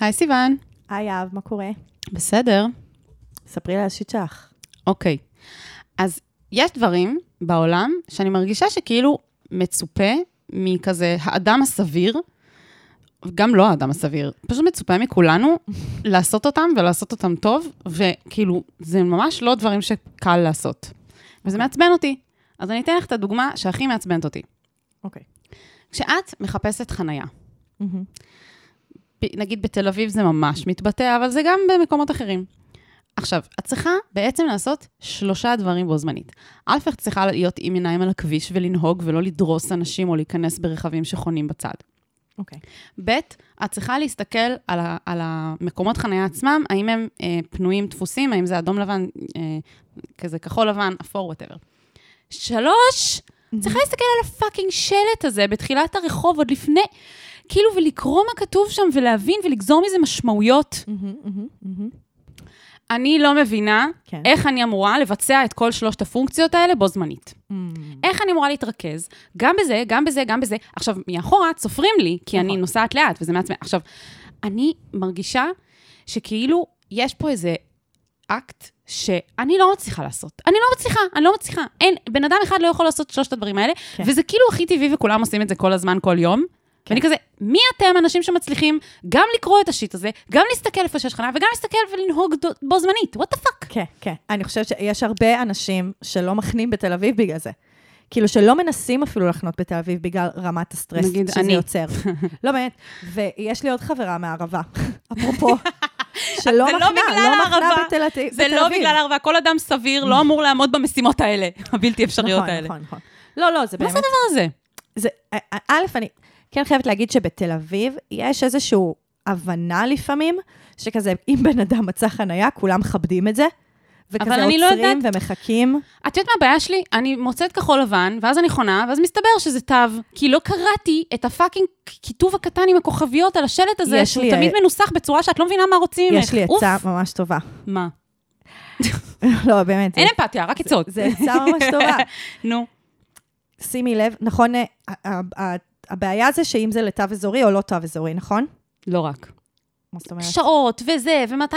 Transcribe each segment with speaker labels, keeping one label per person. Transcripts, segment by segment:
Speaker 1: היי סיוון.
Speaker 2: היי אהב, מה קורה?
Speaker 1: בסדר.
Speaker 2: ספרי לי על השיט שלך.
Speaker 1: אוקיי. אז יש דברים בעולם שאני מרגישה שכאילו מצופה מכזה האדם הסביר, גם לא האדם הסביר, פשוט מצופה מכולנו לעשות אותם ולעשות אותם טוב, וכאילו, זה ממש לא דברים שקל לעשות. וזה מעצבן אותי. אז אני אתן לך את הדוגמה שהכי מעצבנת אותי.
Speaker 2: אוקיי.
Speaker 1: כשאת מחפשת חנייה, ב- נגיד בתל אביב זה ממש מתבטא, אבל זה גם במקומות אחרים. עכשיו, את צריכה בעצם לעשות שלושה דברים בו זמנית. א', את צריכה להיות עם עיניים על הכביש ולנהוג ולא לדרוס אנשים או להיכנס ברכבים שחונים בצד.
Speaker 2: אוקיי.
Speaker 1: ב', את צריכה להסתכל על, ה, על המקומות חניה עצמם, האם הם אה, פנויים, דפוסים, האם זה אדום לבן, אה, כזה כחול לבן, אפור, whatever. שלוש, צריכה להסתכל על ה fucking שלט הזה בתחילת הרחוב, עוד לפני, כאילו, ולקרוא מה כתוב שם ולהבין ולגזור מזה משמעויות. אני לא מבינה
Speaker 2: כן.
Speaker 1: איך אני אמורה לבצע את כל שלושת הפונקציות האלה בו זמנית. איך אני אמורה להתרכז, גם בזה, גם בזה, גם בזה. עכשיו, מאחורה סופרים לי, כי אני
Speaker 2: נכון.
Speaker 1: נוסעת לאט, וזה מעצבן. עכשיו, אני מרגישה שכאילו יש פה איזה אקט שאני לא מצליחה לעשות. אני לא מצליחה, אני לא מצליחה. אין, בן אדם אחד לא יכול לעשות שלושת הדברים האלה,
Speaker 2: כן.
Speaker 1: וזה כאילו הכי טבעי וכולם עושים את זה כל הזמן, כל יום.
Speaker 2: כן.
Speaker 1: ואני כזה, מי אתם, אנשים שמצליחים גם לקרוא את ה shit הזה, גם להסתכל איפה שיש חניה, וגם להסתכל ולנהוג דו- בו זמנית? וואט דה פאק?
Speaker 2: כן, כן. אני חושבת שיש הרבה אנשים שלא מחנים בתל אביב בגלל זה. כאילו שלא מנסים אפילו לחנות בתל אביב בגלל רמת הסטרס
Speaker 1: נגיד,
Speaker 2: שזה
Speaker 1: אני.
Speaker 2: יוצר. לא באמת. ויש לי עוד חברה מהערבה, אפרופו, שלא
Speaker 1: לא
Speaker 2: מחנה, לא מחנה
Speaker 1: הערבה.
Speaker 2: בתל אביב.
Speaker 1: זה לא בגלל הרבה, כל אדם סביר לא אמור לעמוד במשימות האלה, הבלתי אפשריות
Speaker 2: נכון,
Speaker 1: האלה.
Speaker 2: נכון, נכון. לא, לא, זה
Speaker 1: מה
Speaker 2: באמת...
Speaker 1: זה הדבר הזה?
Speaker 2: זה, א', אני כן חייבת להגיד שבתל אביב יש איזושהי הבנה לפעמים, שכזה, אם בן אדם מצא חנייה, כולם מכבדים את זה, וכזה
Speaker 1: אבל אני לא
Speaker 2: עוצרים ומחכים.
Speaker 1: את יודעת מה הבעיה שלי? אני מוצאת כחול לבן, ואז אני חונה, ואז מסתבר שזה תו, כי לא קראתי את הפאקינג כיתוב הקטן עם הכוכביות על השלט הזה, שהוא
Speaker 2: לי,
Speaker 1: תמיד
Speaker 2: אה,
Speaker 1: מנוסח בצורה שאת לא מבינה מה רוצים ממך.
Speaker 2: יש לי. עצה ממש טובה.
Speaker 1: מה?
Speaker 2: לא, באמת.
Speaker 1: אין אמפתיה, רק עצות.
Speaker 2: זה עצה ממש טובה.
Speaker 1: נו.
Speaker 2: שימי לב, נכון, אה, ה- ה- הבעיה זה שאם זה לתו אזורי או לא תו אזורי, נכון?
Speaker 1: לא רק.
Speaker 2: מה זאת אומרת?
Speaker 1: שעות וזה, ומתי...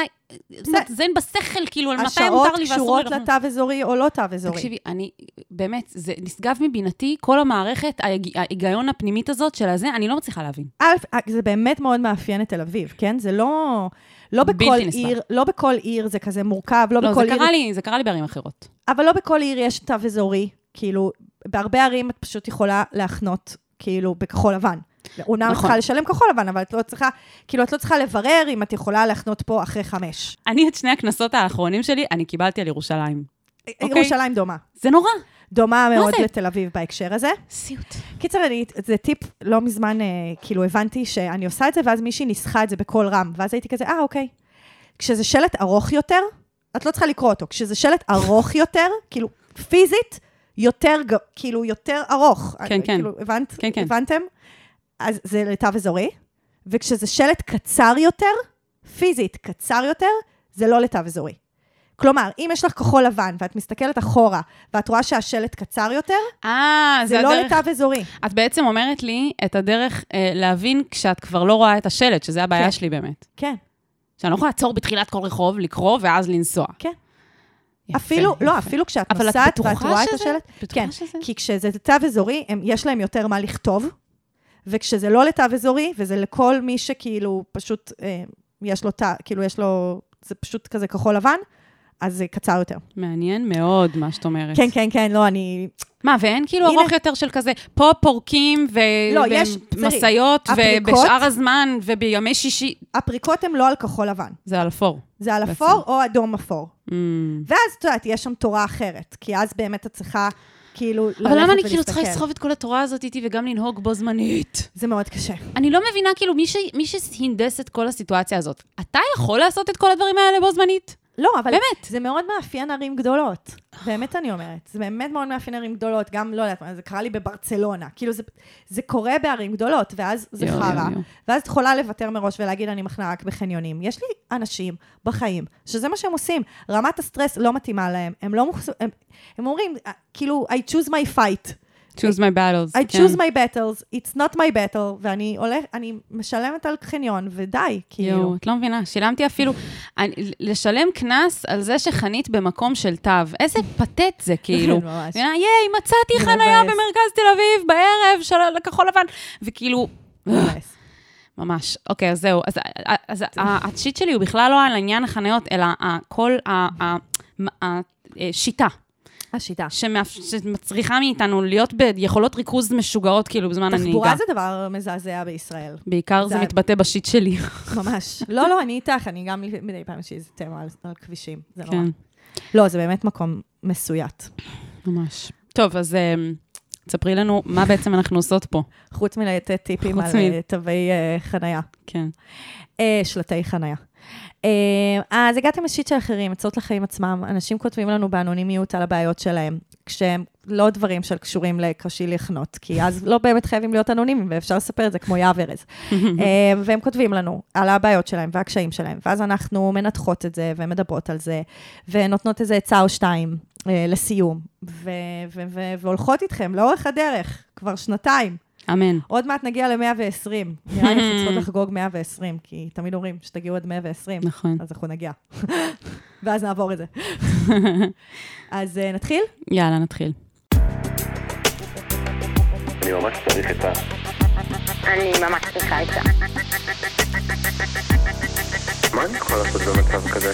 Speaker 1: אין בשכל, כאילו, על מתי
Speaker 2: השעות
Speaker 1: מותר לי ואסור לי
Speaker 2: קשורות
Speaker 1: לחנות.
Speaker 2: לתו אזורי או לא תו אזורי.
Speaker 1: תקשיבי, אני, באמת, זה נשגב מבינתי, כל המערכת, ההיג- ההיגיון הפנימית הזאת של הזה, אני לא מצליחה להבין.
Speaker 2: א', זה באמת מאוד מאפיין את תל אביב, כן? זה לא... לא בכל. עיר, לא בכל עיר זה כזה מורכב, לא,
Speaker 1: לא,
Speaker 2: בכל
Speaker 1: זה
Speaker 2: עיר...
Speaker 1: קרה לי, זה קרה לי בערים אחרות.
Speaker 2: אבל לא בכל עיר יש תו אזורי. כאילו, בהרבה ערים את פשוט יכולה להחנות, כאילו, בכחול לבן. אומנם את
Speaker 1: נכון.
Speaker 2: צריכה לשלם כחול לבן, אבל את לא צריכה, כאילו, את לא צריכה לברר אם את יכולה להחנות פה אחרי חמש.
Speaker 1: אני, את שני הקנסות האחרונים שלי, אני קיבלתי על ירושלים. אוקיי.
Speaker 2: ירושלים דומה.
Speaker 1: זה נורא.
Speaker 2: דומה מאוד
Speaker 1: זה?
Speaker 2: לתל אביב בהקשר הזה.
Speaker 1: סיוט.
Speaker 2: קיצר, אני, זה טיפ, לא מזמן, אה, כאילו, הבנתי שאני עושה את זה, ואז מישהי ניסחה את זה בקול רם, ואז הייתי כזה, אה, אוקיי. כשזה שלט ארוך יותר, את לא צריכה לקרוא אותו. כשזה שלט ארוך יותר, כאילו, פיזית, יותר, כאילו, יותר ארוך.
Speaker 1: כן, כן.
Speaker 2: כאילו, הבנת?
Speaker 1: כן, כן.
Speaker 2: הבנתם? אז זה לתו אזורי, וכשזה שלט קצר יותר, פיזית קצר יותר, זה לא לתו אזורי. כלומר, אם יש לך כחול לבן, ואת מסתכלת אחורה, ואת רואה שהשלט קצר יותר,
Speaker 1: אה,
Speaker 2: זה
Speaker 1: זה
Speaker 2: לא
Speaker 1: הדרך...
Speaker 2: לתו אזורי.
Speaker 1: את בעצם אומרת לי את הדרך אה, להבין כשאת כבר לא רואה את השלט, שזה הבעיה
Speaker 2: כן.
Speaker 1: שלי באמת.
Speaker 2: כן.
Speaker 1: שאני לא יכולה לעצור בתחילת כל רחוב, לקרוא, ואז לנסוע.
Speaker 2: כן.
Speaker 1: יפה,
Speaker 2: אפילו,
Speaker 1: יפה.
Speaker 2: לא, אפילו כשאת
Speaker 1: אבל את
Speaker 2: נוסעת ואת רואה את
Speaker 1: שזה?
Speaker 2: השלט,
Speaker 1: בטוחה
Speaker 2: כן,
Speaker 1: שזה?
Speaker 2: כי כשזה תו אזורי, הם, יש להם יותר מה לכתוב, וכשזה לא לתו אזורי, וזה לכל מי שכאילו פשוט, אה, יש לו תו, כאילו יש לו, זה פשוט כזה כחול לבן, אז זה קצר יותר.
Speaker 1: מעניין מאוד מה שאת אומרת.
Speaker 2: כן, כן, כן, לא, אני...
Speaker 1: מה, ואין כאילו
Speaker 2: הנה.
Speaker 1: ארוך יותר של כזה, פה פורקים ו...
Speaker 2: לא, יש,
Speaker 1: ומשאיות,
Speaker 2: הפריקות-
Speaker 1: ובשאר הזמן, ובימי שישי,
Speaker 2: הפריקות הן לא על כחול לבן,
Speaker 1: זה על אפור.
Speaker 2: זה על. אפור או אדום אפור.
Speaker 1: Mm.
Speaker 2: ואז, את יודעת, יש שם תורה אחרת, כי אז באמת את צריכה, כאילו, ללכת
Speaker 1: אבל למה אני כאילו צריכה
Speaker 2: ולהסתכל.
Speaker 1: לסחוב את כל התורה הזאת איתי וגם לנהוג בו זמנית?
Speaker 2: זה מאוד קשה.
Speaker 1: אני לא מבינה, כאילו, מי, ש... מי שהנדס את כל הסיטואציה הזאת, אתה יכול לעשות את כל הדברים האלה בו זמנית?
Speaker 2: לא, אבל
Speaker 1: באמת.
Speaker 2: זה מאוד מאפיין ערים גדולות. באמת אני אומרת. זה באמת מאוד מאפיין ערים גדולות. גם, לא יודעת מה, זה קרה לי בברצלונה. כאילו, זה, זה קורה בערים גדולות, ואז זה חרא. ואז את יכולה לוותר מראש ולהגיד, אני מחנה רק בחניונים. יש לי אנשים בחיים, שזה מה שהם עושים. רמת הסטרס לא מתאימה להם. הם לא מוכס... הם, הם אומרים, כאילו, I choose my fight.
Speaker 1: Choose my battles.
Speaker 2: I
Speaker 1: כן.
Speaker 2: choose my battles, it's not my battle, ואני הולך, אני משלמת על חניון, ודי, כאילו.
Speaker 1: יואו, את לא מבינה, שילמתי אפילו, אני, לשלם קנס על זה שחנית במקום של תו, איזה פתט זה, כאילו.
Speaker 2: ממש.
Speaker 1: ייי, מצאתי
Speaker 2: זה
Speaker 1: חניה. במרכז תל אביב בערב של הכחול לבן, וכאילו,
Speaker 2: מבאס.
Speaker 1: ממש. אוקיי, אז זהו. אז, אז השיט שלי הוא בכלל לא על עניין החניות, אלא כל השיטה
Speaker 2: השיטה.
Speaker 1: שמאפ- שמצריכה מאיתנו להיות ביכולות ריכוז משוגעות, כאילו, בזמן הנהיגה.
Speaker 2: תחבורה זה דבר מזעזע בישראל.
Speaker 1: בעיקר זה
Speaker 2: זה-
Speaker 1: מתבטא בשיט שלי.
Speaker 2: ממש. לא, לא, אני איתך, אני גם מדי פעם יש לי איזה תמה על, על כבישים. זה נורא.
Speaker 1: כן,
Speaker 2: לא, זה באמת מקום מסויט.
Speaker 1: ממש. טוב, אז אמ, תספרי לנו מה בעצם אנחנו עושות פה.
Speaker 2: חוץ מלתת טיפים על
Speaker 1: מ-
Speaker 2: אה, תווי אה, חנייה.
Speaker 1: כן.
Speaker 2: אה, שלטי חנייה. אה, אז הגעתם לשיט של אחרים, עצות לחיים עצמם. אנשים כותבים לנו באנונימיות על הבעיות שלהם, כשהם לא דברים של קשורים לקרשי לחנות, כי אז לא באמת חייבים להיות אנונימיים, ואפשר לספר את זה כמו יעב ארז. אה, והם כותבים לנו על הבעיות שלהם והקשיים שלהם, ואז אנחנו מנתחות את זה ומדברות על זה, ונותנות איזה עצה או שתיים אה, לסיום, והולכות איתכם לאורך הדרך, כבר שנתיים.
Speaker 1: אמן.
Speaker 2: עוד מעט נגיע ל-120. נראה לי אנחנו צריכות לחגוג 120, כי תמיד אומרים שתגיעו עד 120,
Speaker 1: נכון.
Speaker 2: אז אנחנו נגיע. ואז נעבור את זה. אז uh, נתחיל?
Speaker 1: יאללה, נתחיל.
Speaker 3: אני ממש צריך עצה.
Speaker 4: אני ממש צריכה עצה.
Speaker 3: מה אני יכול לעשות במצב כזה?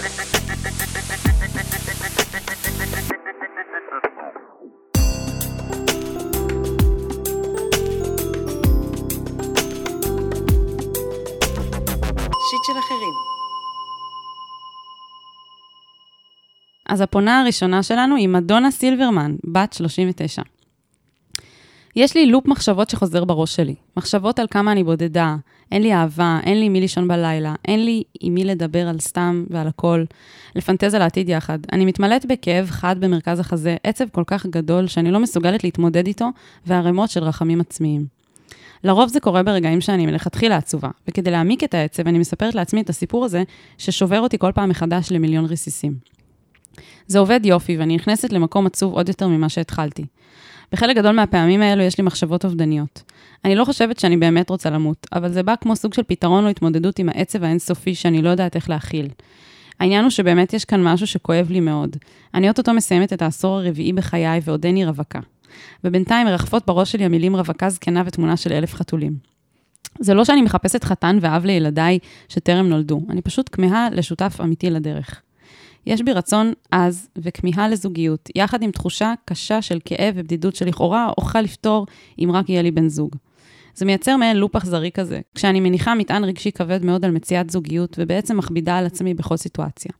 Speaker 5: של אחרים.
Speaker 1: אז הפונה הראשונה שלנו היא מדונה סילברמן, בת 39. יש לי לופ מחשבות שחוזר בראש שלי. מחשבות על כמה אני בודדה, אין לי אהבה, אין לי מי לישון בלילה, אין לי עם מי לדבר על סתם ועל הכל, לפנטז על העתיד יחד. אני מתמלאת בכאב חד במרכז החזה, עצב כל כך גדול שאני לא מסוגלת להתמודד איתו, וערימות של רחמים עצמיים. לרוב זה קורה ברגעים שאני מלכתחילה עצובה, וכדי להעמיק את העצב, אני מספרת לעצמי את הסיפור הזה, ששובר אותי כל פעם מחדש למיליון רסיסים. זה עובד יופי, ואני נכנסת למקום עצוב עוד יותר ממה שהתחלתי. בחלק גדול מהפעמים האלו יש לי מחשבות אובדניות. אני לא חושבת שאני באמת רוצה למות, אבל זה בא כמו סוג של פתרון או התמודדות עם העצב האינסופי שאני לא יודעת איך להכיל. העניין הוא שבאמת יש כאן משהו שכואב לי מאוד. אני אוטוטו מסיימת את העשור הרביעי בחיי ועודני רווקה. ובינתיים מרחפות בראש שלי המילים רווקה זקנה ותמונה של אלף חתולים. זה לא שאני מחפשת חתן ואב לילדיי שטרם נולדו, אני פשוט כמהה לשותף אמיתי לדרך. יש בי רצון עז וכמיהה לזוגיות, יחד עם תחושה קשה של כאב ובדידות שלכאורה אוכל לפתור אם רק יהיה לי בן זוג. זה מייצר מעין לופ אכזרי כזה, כשאני מניחה מטען רגשי כבד מאוד על מציאת זוגיות, ובעצם מכבידה על עצמי בכל סיטואציה.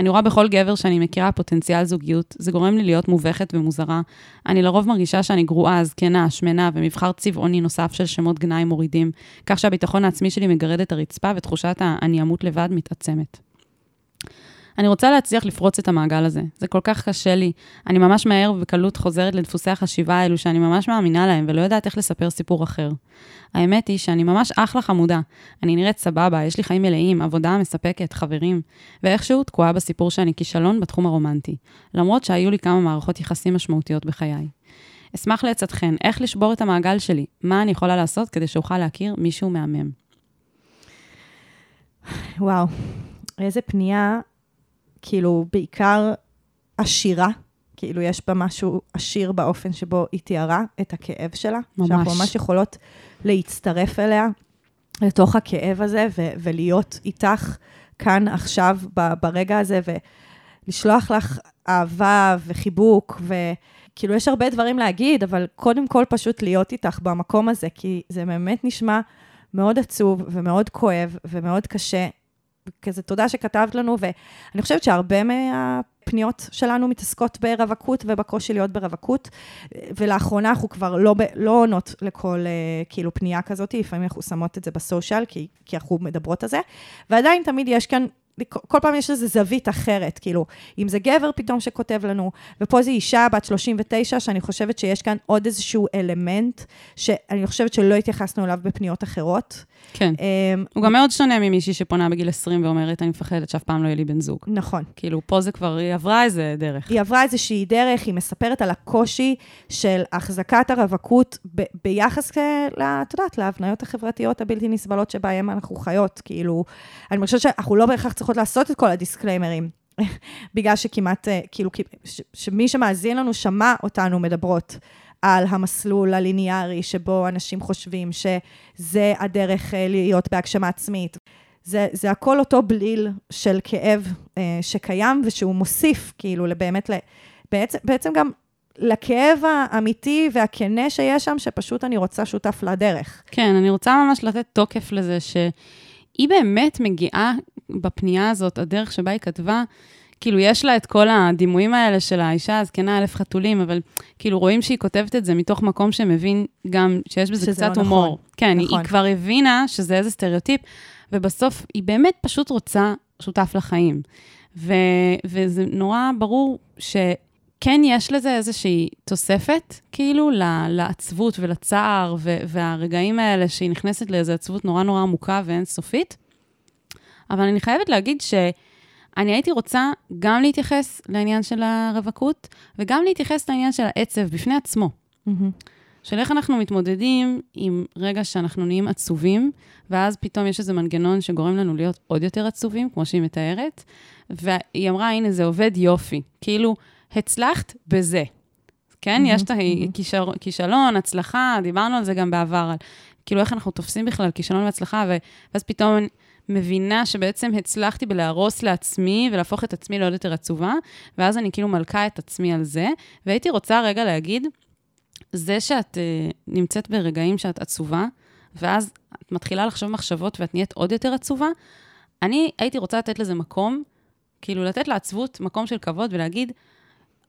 Speaker 1: אני רואה בכל גבר שאני מכירה פוטנציאל זוגיות, זה גורם לי להיות מובכת ומוזרה. אני לרוב מרגישה שאני גרועה, זקנה, שמנה ומבחר צבעוני נוסף של שמות גנאי מורידים, כך שהביטחון העצמי שלי מגרד את הרצפה ותחושת ה"אני אמות לבד" מתעצמת. אני רוצה להצליח לפרוץ את המעגל הזה. זה כל כך קשה לי. אני ממש מהר ובקלות חוזרת לדפוסי החשיבה האלו שאני ממש מאמינה להם ולא יודעת איך לספר סיפור אחר. האמת היא שאני ממש אחלה חמודה. אני נראית סבבה, יש לי חיים מלאים, עבודה מספקת, חברים, ואיכשהו תקועה בסיפור שאני כישלון בתחום הרומנטי, למרות שהיו לי כמה מערכות יחסים משמעותיות בחיי. אשמח לעצתכן, איך לשבור את המעגל שלי? מה אני יכולה לעשות כדי שאוכל להכיר מישהו מהמם?
Speaker 2: וואו, איזה פנייה, כאילו, בעיקר עשירה. כאילו, יש בה משהו עשיר באופן שבו היא תיארה את הכאב שלה.
Speaker 1: ממש.
Speaker 2: שאנחנו ממש יכולות להצטרף אליה, לתוך הכאב הזה, ו- ולהיות איתך כאן עכשיו, ב- ברגע הזה, ולשלוח לך אהבה וחיבוק, וכאילו, יש הרבה דברים להגיד, אבל קודם כל פשוט להיות איתך במקום הזה, כי זה באמת נשמע מאוד עצוב ומאוד כואב ומאוד קשה. כזה תודה שכתבת לנו, ואני חושבת שהרבה מהפניות שלנו מתעסקות ברווקות ובקושי להיות ברווקות, ולאחרונה אנחנו כבר לא, לא עונות לכל אה, כאילו פנייה כזאת, לפעמים אנחנו שמות את זה בסושיאל, כי, כי אנחנו מדברות על זה, ועדיין תמיד יש כאן כל פעם יש איזו זווית אחרת, כאילו, אם זה גבר פתאום שכותב לנו, ופה זו אישה בת 39, שאני חושבת שיש כאן עוד איזשהו אלמנט, שאני חושבת שלא התייחסנו אליו בפניות אחרות,
Speaker 1: כן.
Speaker 2: אמ,
Speaker 1: הוא גם מאוד שונה ממישהי שפונה בגיל 20 ואומרת, אני מפחדת שאף פעם לא יהיה לי בן זוג.
Speaker 2: נכון.
Speaker 1: כאילו, פה זה כבר, היא עברה איזה דרך.
Speaker 2: היא עברה איזושהי דרך, היא מספרת על הקושי של החזקת הרווקות ב- ביחס, ל- את יודעת, להבניות החברתיות הבלתי נסבלות שבהן אנחנו חיות. כאילו, אני חושבת שאנחנו לא בהכרח צריכות לעשות את כל הדיסקליימרים, בגלל שכמעט, אה, כאילו, ש- שמי שמאזין לנו שמע אותנו מדברות. על המסלול הליניארי שבו אנשים חושבים שזה הדרך אה, להיות בהגשמה עצמית. זה, זה הכל אותו בליל של כאב אה, שקיים ושהוא מוסיף, כאילו, באמת, בעצם, בעצם גם לכאב האמיתי והכנה שיש שם, שפשוט אני רוצה שותף לדרך.
Speaker 1: כן, אני רוצה ממש לתת תוקף לזה שהיא באמת מגיעה בפנייה הזאת, הדרך שבה היא כתבה, כאילו, יש לה את כל הדימויים האלה של האישה הזקנה אלף חתולים, אבל כאילו רואים שהיא כותבת את זה מתוך מקום שמבין גם שיש בזה
Speaker 2: שזה
Speaker 1: קצת
Speaker 2: לא
Speaker 1: הומור.
Speaker 2: נכון.
Speaker 1: כן,
Speaker 2: נכון.
Speaker 1: היא כבר הבינה שזה איזה סטריאוטיפ, ובסוף היא באמת פשוט רוצה שותף לחיים. ו- וזה נורא ברור שכן יש לזה איזושהי תוספת, כאילו, לעצבות ולצער, ו- והרגעים האלה שהיא נכנסת לאיזו עצבות נורא נורא עמוקה ואינסופית. אבל אני חייבת להגיד שאני הייתי רוצה גם להתייחס לעניין של הרווקות, וגם להתייחס לעניין של העצב בפני עצמו. של איך אנחנו מתמודדים עם רגע שאנחנו נהיים עצובים, ואז פתאום יש איזה מנגנון שגורם לנו להיות עוד יותר עצובים, כמו שהיא מתארת, והיא אמרה, הנה, זה עובד יופי. כאילו, הצלחת בזה. כן, יש את הכישר- כישלון, הצלחה, דיברנו על זה גם בעבר, על כאילו איך אנחנו תופסים בכלל כישלון והצלחה, ואז פתאום אני מבינה שבעצם הצלחתי בלהרוס לעצמי ולהפוך את עצמי לעוד יותר עצובה, ואז אני כאילו מלכה את עצמי על זה, והייתי רוצה רגע להגיד, זה שאת uh, נמצאת ברגעים שאת עצובה, ואז את מתחילה לחשוב מחשבות ואת נהיית עוד יותר עצובה, אני הייתי רוצה לתת לזה מקום, כאילו לתת לעצבות מקום של כבוד ולהגיד,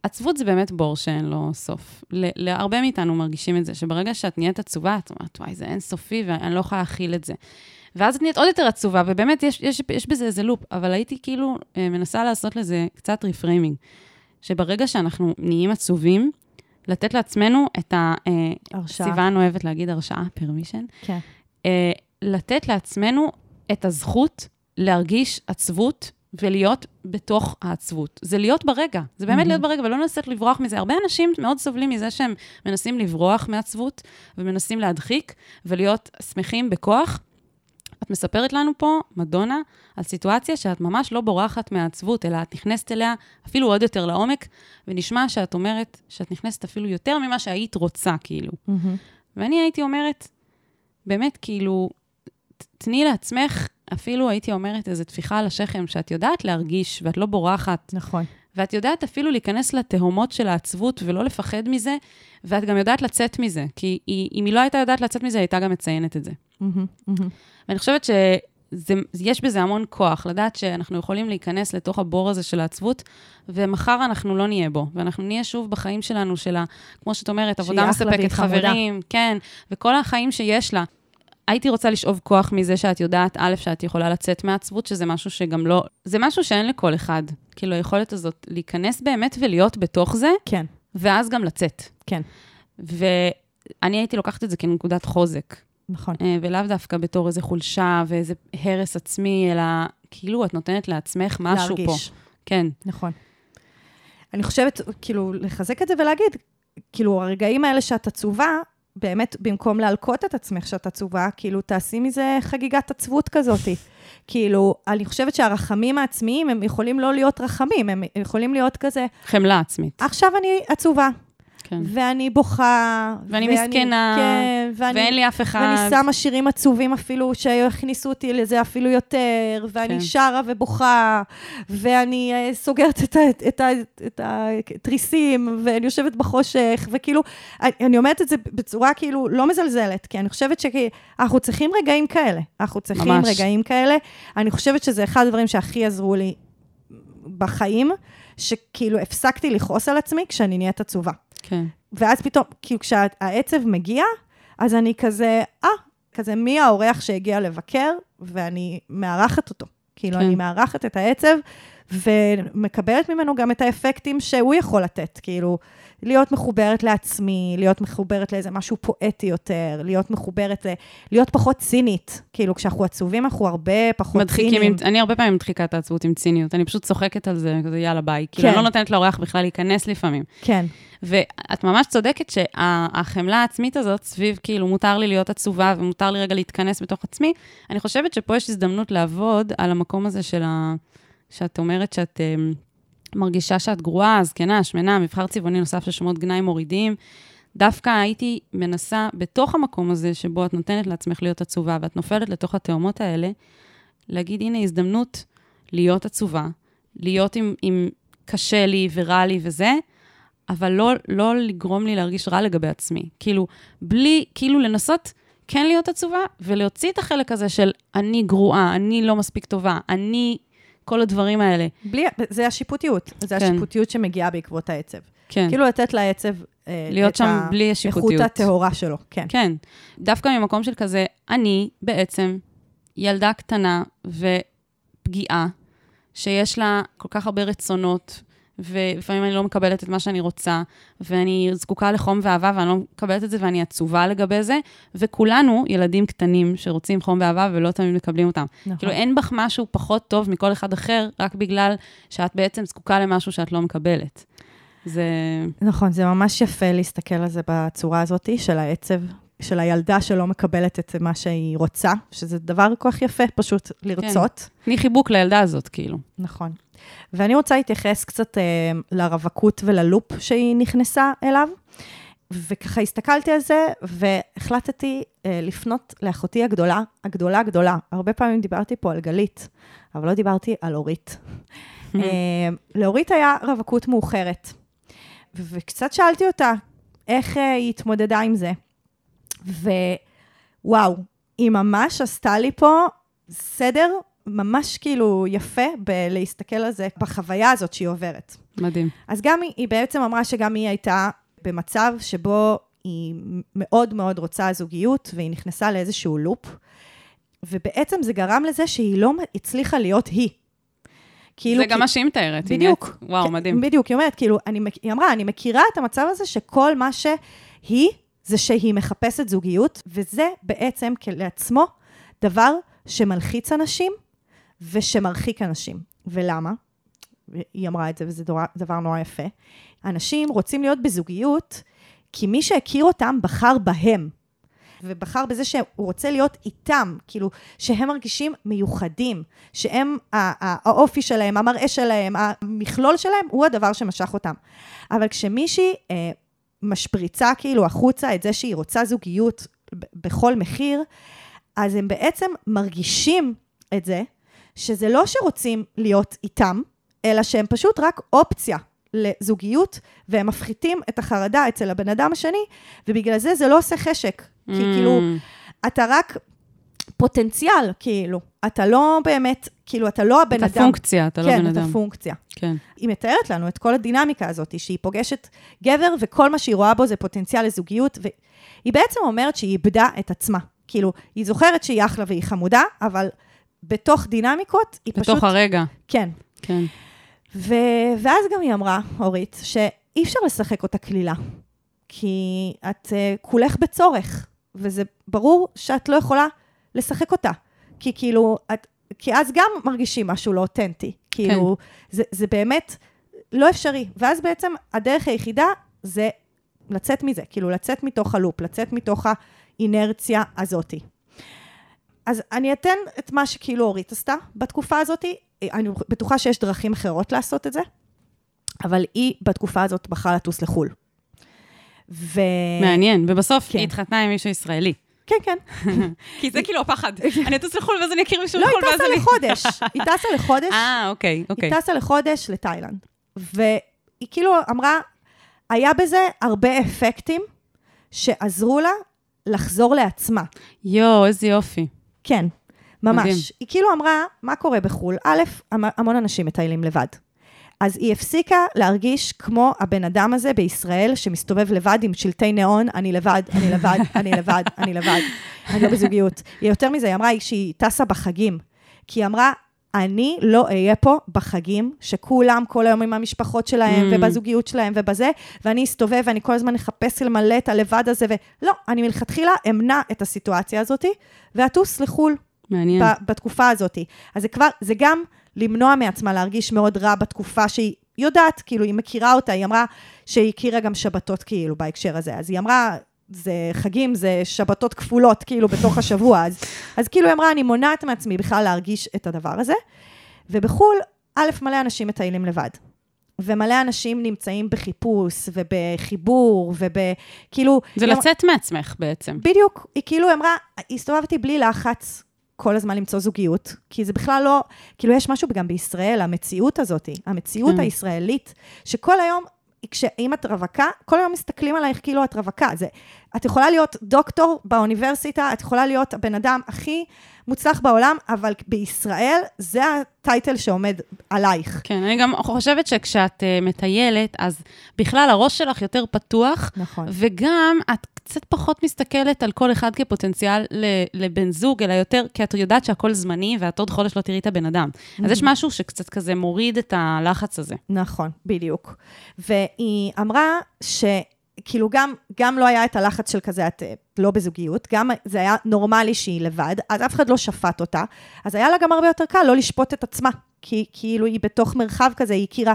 Speaker 1: עצבות זה באמת בור שאין לו סוף. להרבה מאיתנו מרגישים את זה, שברגע שאת נהיית עצובה, את אומרת, וואי, זה אינסופי ואני לא יכולה להכיל את זה. ואז את נהיית עוד יותר עצובה, ובאמת יש, יש, יש בזה איזה loop, אבל הייתי כאילו אה, מנסה לעשות לזה קצת reframing. שברגע שאנחנו נהיים עצובים, לתת לעצמנו את ה... אה,
Speaker 2: הרשאה.
Speaker 1: סיוון אוהבת להגיד הרשאה, permission.
Speaker 2: כן.
Speaker 1: אה, לתת לעצמנו את הזכות להרגיש עצבות ולהיות בתוך העצבות. זה להיות ברגע, זה באמת להיות ברגע, ולא לנסות לברוח מזה. הרבה אנשים מאוד סובלים מזה שהם מנסים לברוח מעצבות, ומנסים להדחיק, ולהיות שמחים בכוח. מספרת לנו פה, מדונה, על סיטואציה שאת ממש לא בורחת מהעצבות, אלא את נכנסת אליה אפילו עוד יותר לעומק, ונשמע שאת אומרת שאת נכנסת אפילו יותר ממה שהיית רוצה, כאילו. ואני הייתי אומרת, באמת, כאילו, תני לעצמך, אפילו הייתי אומרת איזו טפיחה על השכם, שאת יודעת להרגיש ואת לא בורחת,
Speaker 2: נכון.
Speaker 1: ואת יודעת אפילו להיכנס לתהומות של העצבות ולא לפחד מזה, ואת גם יודעת לצאת מזה, כי היא, אם היא לא הייתה יודעת לצאת מזה, היא הייתה גם מציינת את זה. ואני חושבת שיש בזה המון כוח, לדעת שאנחנו יכולים להיכנס לתוך הבור הזה של העצבות, ומחר אנחנו לא נהיה בו, ואנחנו נהיה שוב בחיים שלנו, של ה... כמו שאת אומרת, עבודה מספקת. חברים, כן, וכל החיים שיש לה. הייתי רוצה לשאוב כוח מזה שאת יודעת, א', שאת יכולה לצאת מהעצבות, שזה משהו שגם לא... זה משהו שאין לכל אחד. כאילו, היכולת הזאת להיכנס באמת ולהיות בתוך זה,
Speaker 2: כן,
Speaker 1: ואז גם לצאת.
Speaker 2: כן,
Speaker 1: ואני הייתי לוקחת את זה כנקודת חוזק.
Speaker 2: נכון.
Speaker 1: אה, ולאו דווקא בתור איזה חולשה ואיזה הרס עצמי, אלא כאילו את נותנת לעצמך משהו פה.
Speaker 2: להרגיש.
Speaker 1: כן,
Speaker 2: נכון. אני חושבת, כאילו, לחזק את זה ולהגיד, כאילו, הרגעים האלה שאת עצובה, באמת, במקום להלקות את עצמך שאת עצובה, כאילו, תעשי מזה חגיגת עצבות כזאתי. כאילו, אני חושבת שהרחמים העצמיים, הם יכולים לא להיות רחמים, הם יכולים להיות כזה,
Speaker 1: חמלה עצמית.
Speaker 2: עכשיו אני עצובה,
Speaker 1: כן.
Speaker 2: ואני בוכה.
Speaker 1: ואני מסכנה,
Speaker 2: כן, ואני...
Speaker 1: ואין לי אף אחד.
Speaker 2: ואני שמה שירים עצובים אפילו, שהכניסו אותי לזה אפילו יותר, ואני
Speaker 1: כן.
Speaker 2: שרה ובוכה, ואני אה, סוגרת את, את, ה, את התריסים, ואני יושבת בחושך, וכאילו, אני, אני אומרת את זה בצורה כאילו לא מזלזלת, כי אני חושבת שאנחנו צריכים רגעים כאלה. אנחנו צריכים
Speaker 1: ממש.
Speaker 2: רגעים כאלה. אני חושבת שזה אחד הדברים שהכי עזרו לי בחיים, שכאילו הפסקתי לכעוס על עצמי כשאני נהיית עצובה.
Speaker 1: כן.
Speaker 2: ואז פתאום, כאילו כשהעצב מגיע, אז אני כזה, אה, כזה מי האורח שהגיע לבקר, ואני מארחת אותו. כאילו,
Speaker 1: כן.
Speaker 2: אני מארחת את העצב, ומקבלת ממנו גם את האפקטים שהוא יכול לתת, כאילו, להיות מחוברת לעצמי, להיות מחוברת לאיזה משהו פואטי יותר, להיות מחוברת, ל... להיות פחות צינית. כאילו, כשאנחנו עצובים, אנחנו הרבה פחות
Speaker 1: מדחיקים,
Speaker 2: ציניים.
Speaker 1: עם, אני הרבה פעמים מדחיקה את העצבות עם ציניות, אני פשוט צוחקת על זה, כזה יאללה ביי. כאילו,
Speaker 2: כן.
Speaker 1: אני לא נותנת לאורח בכלל להיכנס לפעמים.
Speaker 2: כן,
Speaker 1: ואת ממש צודקת שהחמלה העצמית הזאת, סביב כאילו מותר לי להיות עצובה ומותר לי רגע להתכנס בתוך עצמי, אני חושבת שפה יש הזדמנות לעבוד על המקום הזה של ה... שאת אומרת שאת um, מרגישה שאת גרועה, זקנה, שמנה, מבחר צבעוני נוסף של שמות גנאי מורידים. דווקא הייתי מנסה, בתוך המקום הזה, שבו את נותנת לעצמך להיות עצובה, ואת נופלת לתוך התאומות האלה, להגיד, הנה הזדמנות להיות עצובה, להיות עם, עם קשה לי ורע לי וזה, אבל לא, לא לגרום לי להרגיש רע לגבי עצמי. כאילו, בלי, כאילו לנסות כן להיות עצובה, ולהוציא את החלק הזה של אני גרועה, אני לא מספיק טובה, אני, כל הדברים האלה.
Speaker 2: בלי, זה השיפוטיות. זה
Speaker 1: כן.
Speaker 2: השיפוטיות שמגיעה בעקבות העצב.
Speaker 1: כן.
Speaker 2: כאילו לתת לעצב אה,
Speaker 1: להיות שם בלי
Speaker 2: האיכות
Speaker 1: השיפוטיות.
Speaker 2: הטהורה שלו, כן.
Speaker 1: כן. דווקא ממקום של כזה, אני בעצם ילדה קטנה ופגיעה, שיש לה כל כך הרבה רצונות, ולפעמים אני לא מקבלת את מה שאני רוצה, ואני זקוקה לחום ואהבה ואני לא מקבלת את זה ואני עצובה לגבי זה, וכולנו ילדים קטנים שרוצים חום ואהבה ולא תמיד מקבלים אותם.
Speaker 2: נכון.
Speaker 1: כאילו, אין בך משהו פחות טוב מכל אחד אחר, רק בגלל שאת בעצם זקוקה למשהו שאת לא מקבלת. זה...
Speaker 2: נכון, זה ממש יפה להסתכל על זה בצורה הזאת של העצב, של הילדה שלא מקבלת את מה שהיא רוצה, שזה דבר כל כך יפה, פשוט לרצות.
Speaker 1: תני חיבוק לילדה הזאת, כאילו.
Speaker 2: נכון. ואני רוצה להתייחס קצת אה, לרווקות וללופ שהיא נכנסה אליו. וככה הסתכלתי על זה, והחלטתי אה, לפנות לאחותי הגדולה, הגדולה הגדולה. הרבה פעמים דיברתי פה על גלית, אבל לא דיברתי על אורית. אה, לאורית היה רווקות מאוחרת, וקצת שאלתי אותה איך אה, היא התמודדה עם זה. ווואו, היא ממש עשתה לי פה סדר ממש כאילו יפה בלהסתכל על זה, בחוויה הזאת שהיא עוברת.
Speaker 1: מדהים.
Speaker 2: אז גם היא, היא בעצם אמרה שגם היא הייתה במצב שבו היא מאוד מאוד רוצה זוגיות, והיא נכנסה לאיזשהו לופ, ובעצם זה גרם לזה שהיא לא הצליחה להיות היא. כאילו,
Speaker 1: זה גם מה שהיא מתארת.
Speaker 2: בדיוק.
Speaker 1: וואו,
Speaker 2: כן,
Speaker 1: מדהים.
Speaker 2: בדיוק, היא אומרת, כאילו, אני, היא אמרה, אני מכירה את המצב הזה שכל מה שהיא, זה שהיא מחפשת זוגיות, וזה בעצם כשלעצמו דבר שמלחיץ אנשים ושמרחיק אנשים. ולמה? היא אמרה את זה, וזה דבר, דבר נורא יפה. אנשים רוצים להיות בזוגיות, כי מי שהכיר אותם בחר בהם. ובחר בזה שהוא רוצה להיות איתם, כאילו, שהם מרגישים מיוחדים, שהם, האופי שלהם, המראה שלהם, המכלול שלהם, הוא הדבר שמשך אותם. אבל כשמישהי אה, משפריצה כאילו החוצה את זה שהיא רוצה זוגיות בכל מחיר, אז הם בעצם מרגישים את זה, שזה לא שרוצים להיות איתם, אלא שהם פשוט רק אופציה לזוגיות, והם מפחיתים את החרדה אצל הבן אדם השני, ובגלל זה זה לא עושה חשק. כי
Speaker 1: Mm.
Speaker 2: כאילו, אתה רק פוטנציאל, כאילו. אתה לא באמת, כאילו, אתה לא הבן
Speaker 1: אתה
Speaker 2: אדם.
Speaker 1: פונקציה, אתה לא
Speaker 2: כן,
Speaker 1: בן אדם.
Speaker 2: אתה פונקציה.
Speaker 1: כן.
Speaker 2: היא מתארת לנו את כל הדינמיקה הזאת, שהיא פוגשת גבר וכל מה שהיא רואה בו זה פוטנציאל לזוגיות, והיא בעצם אומרת שהיא איבדה את עצמה. כאילו, היא זוכרת שהיא אחלה והיא חמודה, אבל בתוך דינמיקות היא פשוט...
Speaker 1: בתוך הרגע.
Speaker 2: כן.
Speaker 1: כן.
Speaker 2: ו... ואז גם היא אמרה, אורית, שאי אפשר לשחק אותה קלילה, כי את uh, כולך בצורך, וזה ברור שאת לא יכולה לשחק אותה, כי כאילו, את, כי אז גם מרגישים משהו לא אותנטי, כאילו, זה, זה באמת לא אפשרי, ואז בעצם הדרך היחידה זה לצאת מזה, כאילו לצאת מתוך הלופ, לצאת מתוך האינרציה הזאתי. אז אני אתן את מה שכאילו אורית עשתה בתקופה הזאת. אני בטוחה שיש דרכים אחרות לעשות את זה, אבל היא בתקופה הזאת בחרה לטוס לחו"ל. ו...
Speaker 1: מעניין. ובסוף
Speaker 2: כן.
Speaker 1: היא התחתנה עם מישהו ישראלי.
Speaker 2: כן, כן.
Speaker 1: כי זה כאילו הפחד. אני אטוס לחו"ל ואז אני אכיר מישהו
Speaker 2: לא,
Speaker 1: לחו"ל
Speaker 2: היא
Speaker 1: ואז
Speaker 2: טסה
Speaker 1: אני...
Speaker 2: לחודש. היא טסה לחודש.
Speaker 1: אה, אוקיי, אוקיי.
Speaker 2: היא טסה לחודש לתאילנד. והיא כאילו אמרה, היה בזה הרבה אפקטים שעזרו לה לחזור לעצמה.
Speaker 1: יואו, איזה יופי.
Speaker 2: כן, ממש.
Speaker 1: מדהים.
Speaker 2: היא כאילו אמרה, מה קורה בחו"ל? א', המ- המון אנשים מטיילים לבד. אז היא הפסיקה להרגיש כמו הבן אדם הזה בישראל, שמסתובב לבד עם שלטי ניאון, אני לבד, אני לבד, אני לבד, אני לבד, אני לא בזוגיות. היא יותר מזה, היא אמרה שהיא טסה בחגים. כי היא אמרה, אני לא אהיה פה בחגים, שכולם כל היום עם המשפחות שלהם,
Speaker 1: Mm.
Speaker 2: ובזוגיות שלהם ובזה, ואני אסתובב ואני כל הזמן אחפש למלא את הלבד הזה, ולא, אני מלכתחילה אמנע את הסיטואציה הזאת, ואטוס לחו"ל
Speaker 1: מעניין.
Speaker 2: ב- בתקופה הזאת. אז זה כבר, זה גם למנוע מעצמה להרגיש מאוד רע בתקופה שהיא יודעת, כאילו, היא מכירה אותה, היא אמרה שהיא הכירה גם שבתות, כאילו, בהקשר הזה. אז היא אמרה, זה חגים, זה שבתות כפולות, כאילו, בתוך השבוע. אז, אז כאילו, היא אמרה, אני מונעת מעצמי בכלל להרגיש את הדבר הזה. ובחו"ל, א', מלא אנשים מטיילים לבד. ומלא אנשים נמצאים בחיפוש, ובחיבור, ובכאילו...
Speaker 1: זה
Speaker 2: אמרה-
Speaker 1: לצאת מעצמך בעצם.
Speaker 2: בדיוק, היא כאילו אמרה, הסתובבתי בלי לחץ כל הזמן למצוא זוגיות, כי זה בכלל לא, כאילו יש משהו גם בישראל, המציאות הזאת, המציאות
Speaker 1: כן.
Speaker 2: הישראלית, שכל היום, כשאם את רווקה, כל היום מסתכלים עלייך כאילו את רווקה. זה, את יכולה להיות דוקטור באוניברסיטה, את יכולה להיות הבן אדם הכי מוצלח בעולם, אבל בישראל זה הטייטל שעומד עלייך.
Speaker 1: כן, אני גם חושבת שכשאת uh, מטיילת, אז בכלל הראש שלך יותר פתוח,
Speaker 2: נכון.
Speaker 1: וגם את קצת פחות מסתכלת על כל אחד כפוטנציאל לבן זוג, אלא יותר, כי את יודעת שהכל זמני, ואת עוד חודש לא תראי את הבן אדם. אז יש משהו שקצת כזה מוריד את הלחץ הזה.
Speaker 2: נכון, בדיוק. והיא אמרה שכאילו גם, גם לא היה את הלחץ של כזה, את אה, לא בזוגיות, גם זה היה נורמלי שהיא לבד, אז אף אחד לא שפט אותה, אז היה לה גם הרבה יותר קל לא לשפוט את עצמה. כי כאילו היא בתוך מרחב כזה, היא הכירה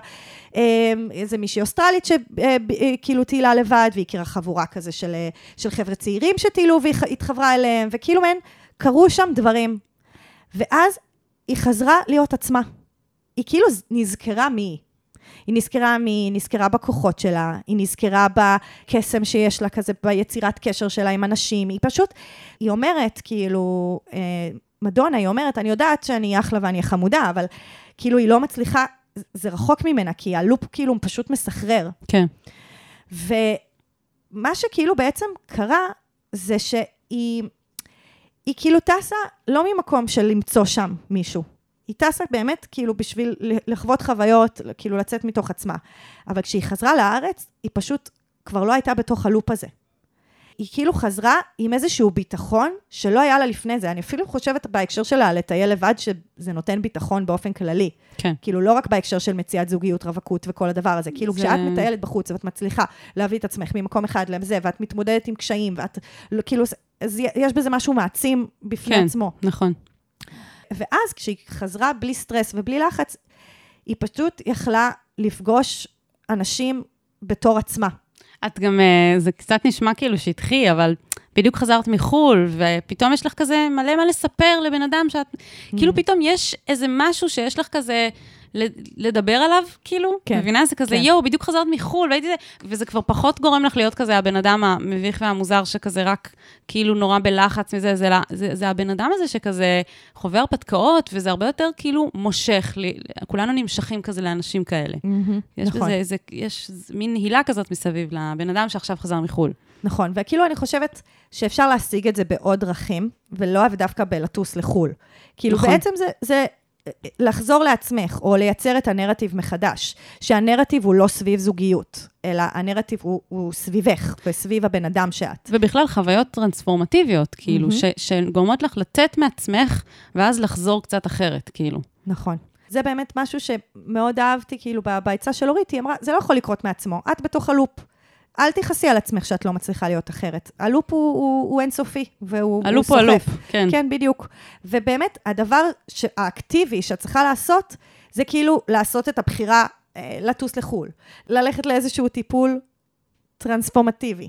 Speaker 2: אה, איזה מישהי אוסטרלית שכאילו טיילה לבד, והיא הכירה חבורה כזה של, אה, של חבר'ה צעירים שטיילו והיא התחברה אליהם, וכאילו מעין, קרו שם דברים. ואז היא חזרה להיות עצמה. היא כאילו נזכרה מי היא. היא נזכרה מי, היא נזכרה בכוחות שלה, היא נזכרה בקסם שיש לה כזה, ביצירת קשר שלה עם אנשים, היא פשוט, היא אומרת, כאילו, אה, מדונה, היא אומרת, אני יודעת שאני אחלה ואני חמודה, אבל כאילו היא לא מצליחה, זה רחוק ממנה, כי הלופ כאילו פשוט מסחרר.
Speaker 1: כן.
Speaker 2: ומה שכאילו בעצם קרה, זה שהיא היא כאילו טסה לא ממקום של למצוא שם מישהו. היא טסה באמת כאילו בשביל לחוות חוויות, כאילו לצאת מתוך עצמה. אבל כשהיא חזרה לארץ, היא פשוט כבר לא הייתה בתוך הלופ הזה. היא כאילו חזרה עם איזשהו ביטחון שלא היה לה לפני זה. אני אפילו חושבת בהקשר שלה לטייל לבד, שזה נותן ביטחון באופן כללי.
Speaker 1: כן.
Speaker 2: כאילו, לא רק בהקשר של מציאת זוגיות, רווקות וכל הדבר הזה. כאילו,
Speaker 1: זה-
Speaker 2: כשאת מטיילת בחוץ ואת מצליחה להביא את עצמך ממקום אחד לזה, ואת מתמודדת עם קשיים, ואת, לא- כאילו, אז יש בזה משהו מעצים בפני
Speaker 1: כן,
Speaker 2: עצמו.
Speaker 1: נכון.
Speaker 2: ואז כשהיא חזרה בלי סטרס ובלי לחץ, היא פשוט יכלה לפגוש אנשים בתור עצמה.
Speaker 1: את גם, אה, זה קצת נשמע כאילו שטחי, אבל בדיוק חזרת מחו"ל, ופתאום יש לך כזה מלא מה לספר לבן אדם שאת... כאילו פתאום יש איזה משהו שיש לך כזה... לדבר עליו, כאילו,
Speaker 2: כן,
Speaker 1: מבינה? זה כזה,
Speaker 2: כן.
Speaker 1: יואו, בדיוק חזרת מחו"ל, והייתי זה, וזה כבר פחות גורם לך להיות כזה הבן אדם המביך והמוזר, שכזה רק כאילו נורא בלחץ מזה, זה, זה, זה הבן אדם הזה שכזה חווה הרפתקאות, וזה הרבה יותר כאילו מושך, לי, כולנו נמשכים כזה לאנשים כאלה. יש
Speaker 2: נכון.
Speaker 1: בזה איזה, יש מין הילה כזאת מסביב לבן אדם שעכשיו חזר מחו"ל.
Speaker 2: נכון, וכאילו אני חושבת שאפשר להשיג את זה בעוד דרכים, ולא דווקא בלטוס לחו"ל. כאילו
Speaker 1: נכון.
Speaker 2: בעצם זה, זה לחזור לעצמך, או לייצר את הנרטיב מחדש, שהנרטיב הוא לא סביב זוגיות, אלא הנרטיב הוא, הוא סביבך, וסביב הבן אדם שאת.
Speaker 1: ובכלל, חוויות טרנספורמטיביות, כאילו, ש, שגורמות לך לתת מעצמך, ואז לחזור קצת אחרת, כאילו.
Speaker 2: נכון. זה באמת משהו שמאוד אהבתי, כאילו, בעצה של אורית, היא אמרה, זה לא יכול לקרות מעצמו, את בתוך הלופ. אל תכעסי על עצמך שאת לא מצליחה להיות אחרת. הלופ הוא, הוא, הוא אינסופי, והוא הוא
Speaker 1: הלופ הוא
Speaker 2: סוחף.
Speaker 1: הלופ, כן.
Speaker 2: כן, בדיוק. ובאמת, הדבר האקטיבי שאת צריכה לעשות, זה כאילו לעשות את הבחירה אה, לטוס לחו"ל. ללכת לאיזשהו טיפול טרנספורמטיבי.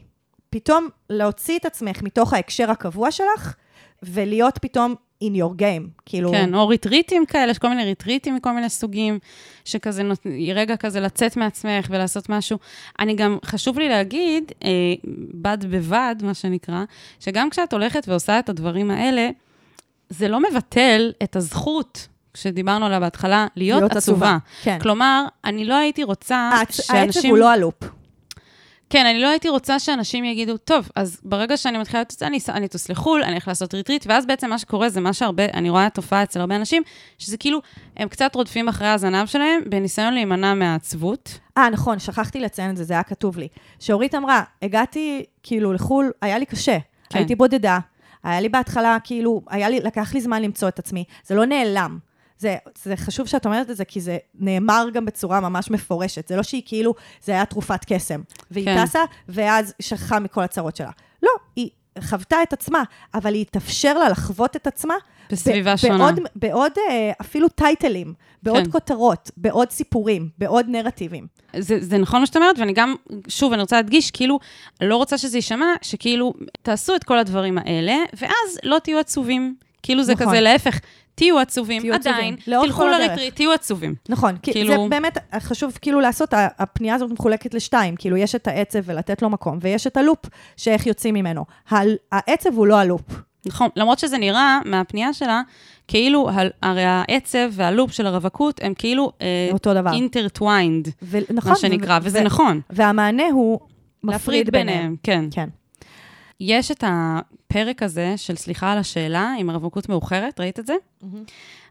Speaker 2: פתאום להוציא את עצמך מתוך ההקשר הקבוע שלך, ולהיות פתאום in your game. כאילו...
Speaker 1: כן, או ריטריטים כאלה, יש כל מיני ריטריטים מכל מיני סוגים, שכזה, נות... רגע כזה לצאת מעצמך ולעשות משהו. אני גם, חשוב לי להגיד, אה, בד בבד, מה שנקרא, שגם כשאת הולכת ועושה את הדברים האלה, זה לא מבטל את הזכות, שדיברנו עליה בהתחלה, להיות,
Speaker 2: להיות
Speaker 1: עצובה.
Speaker 2: עצובה, כן.
Speaker 1: כלומר, אני לא הייתי רוצה
Speaker 2: העצ- העצב הוא לא ה loop.
Speaker 1: כן, אני לא הייתי רוצה שאנשים יגידו, טוב, אז ברגע שאני מתחילה לטוס, אני, אני אטוס לחו"ל, אני הולך לעשות retreat, ואז בעצם מה שקורה זה מה שהרבה, אני רואה תופעה אצל הרבה אנשים, שזה כאילו, הם קצת רודפים אחרי הזנב שלהם, בניסיון להימנע מהעצבות.
Speaker 2: אה, נכון, שכחתי לציין את זה, זה היה כתוב לי. שאורית אמרה, הגעתי כאילו לחו"ל, היה לי קשה. כן. הייתי בודדה, היה לי בהתחלה, כאילו, היה לי, לקח לי זמן למצוא את עצמי. זה לא נעלם. זה, זה חשוב שאת אומרת את זה, כי זה נאמר גם בצורה ממש מפורשת. זה לא שהיא כאילו, זה היה תרופת קסם. והיא
Speaker 1: כן.
Speaker 2: טסה, ואז שכחה מכל הצרות שלה. לא, היא חוותה את עצמה, אבל היא התאפשר לה לחוות את עצמה.
Speaker 1: בסביבה
Speaker 2: ב-
Speaker 1: שונה.
Speaker 2: בעוד, בעוד אה, אפילו טייטלים, בעוד
Speaker 1: כן.
Speaker 2: כותרות, בעוד סיפורים, בעוד נרטיבים.
Speaker 1: זה, זה נכון מה שאת אומרת, ואני גם, שוב, אני רוצה להדגיש, כאילו, לא רוצה שזה יישמע, שכאילו, תעשו את כל הדברים האלה, ואז לא תהיו עצובים. כאילו זה
Speaker 2: נכון.
Speaker 1: כזה להפך, תהיו עצובים,
Speaker 2: תהיו עצובים.
Speaker 1: עדיין,
Speaker 2: לאורך
Speaker 1: תלכו. לריטריט, תהיו עצובים.
Speaker 2: נכון, כי
Speaker 1: כאילו-
Speaker 2: זה באמת חשוב כאילו לעשות, הפנייה הזאת מחולקת לשתיים, כאילו יש את העצב ולתת לו מקום, ויש את הלופ שאיך יוצאים ממנו. העצב הוא לא הלופ.
Speaker 1: נכון, למרות שזה נראה מהפנייה שלה, כאילו, הרי העצב וה loop של הרווקות הם כאילו
Speaker 2: אותו דבר.
Speaker 1: intertwined,
Speaker 2: ונכון.
Speaker 1: מה שנקרא,
Speaker 2: ו-
Speaker 1: וזה
Speaker 2: ו-
Speaker 1: נכון.
Speaker 2: והמענה הוא מפריד ביניהם.
Speaker 1: כן.
Speaker 2: כן.
Speaker 1: יש את הפרק הזה של סליחה על השאלה עם הרווקות מאוחרת, ראית את זה?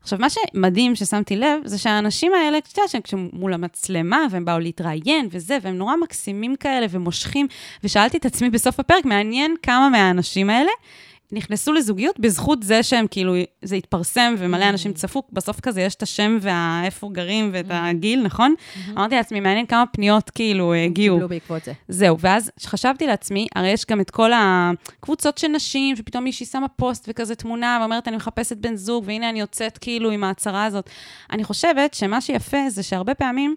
Speaker 1: עכשיו, מה שמדהים ששמתי לב, זה שהאנשים האלה, את יודעת, שהם מול המצלמה, והם באו להתראיין וזה, והם נורא מקסימים כאלה ומושכים, ושאלתי את עצמי בסוף הפרק, מעניין כמה מהאנשים האלה נכנסו לזוגיות בזכות זה שהם כאילו, זה התפרסם ומלא אנשים צפו, בסוף כזה יש את השם ואיפה גרים ואת הגיל, נכון? אמרתי לעצמי, מעניין כמה פניות כאילו הגיעו.
Speaker 2: קיבלו בעקבות זה.
Speaker 1: זהו, ואז חשבתי לעצמי, הרי יש גם את כל הקבוצות של נשים, שפתאום מישהי שמה פוסט וכזה תמונה, ואומרת, אני מחפשת בן זוג, והנה אני יוצאת כאילו עם ההצהרה הזאת. אני חושבת שמה שיפה זה שהרבה פעמים,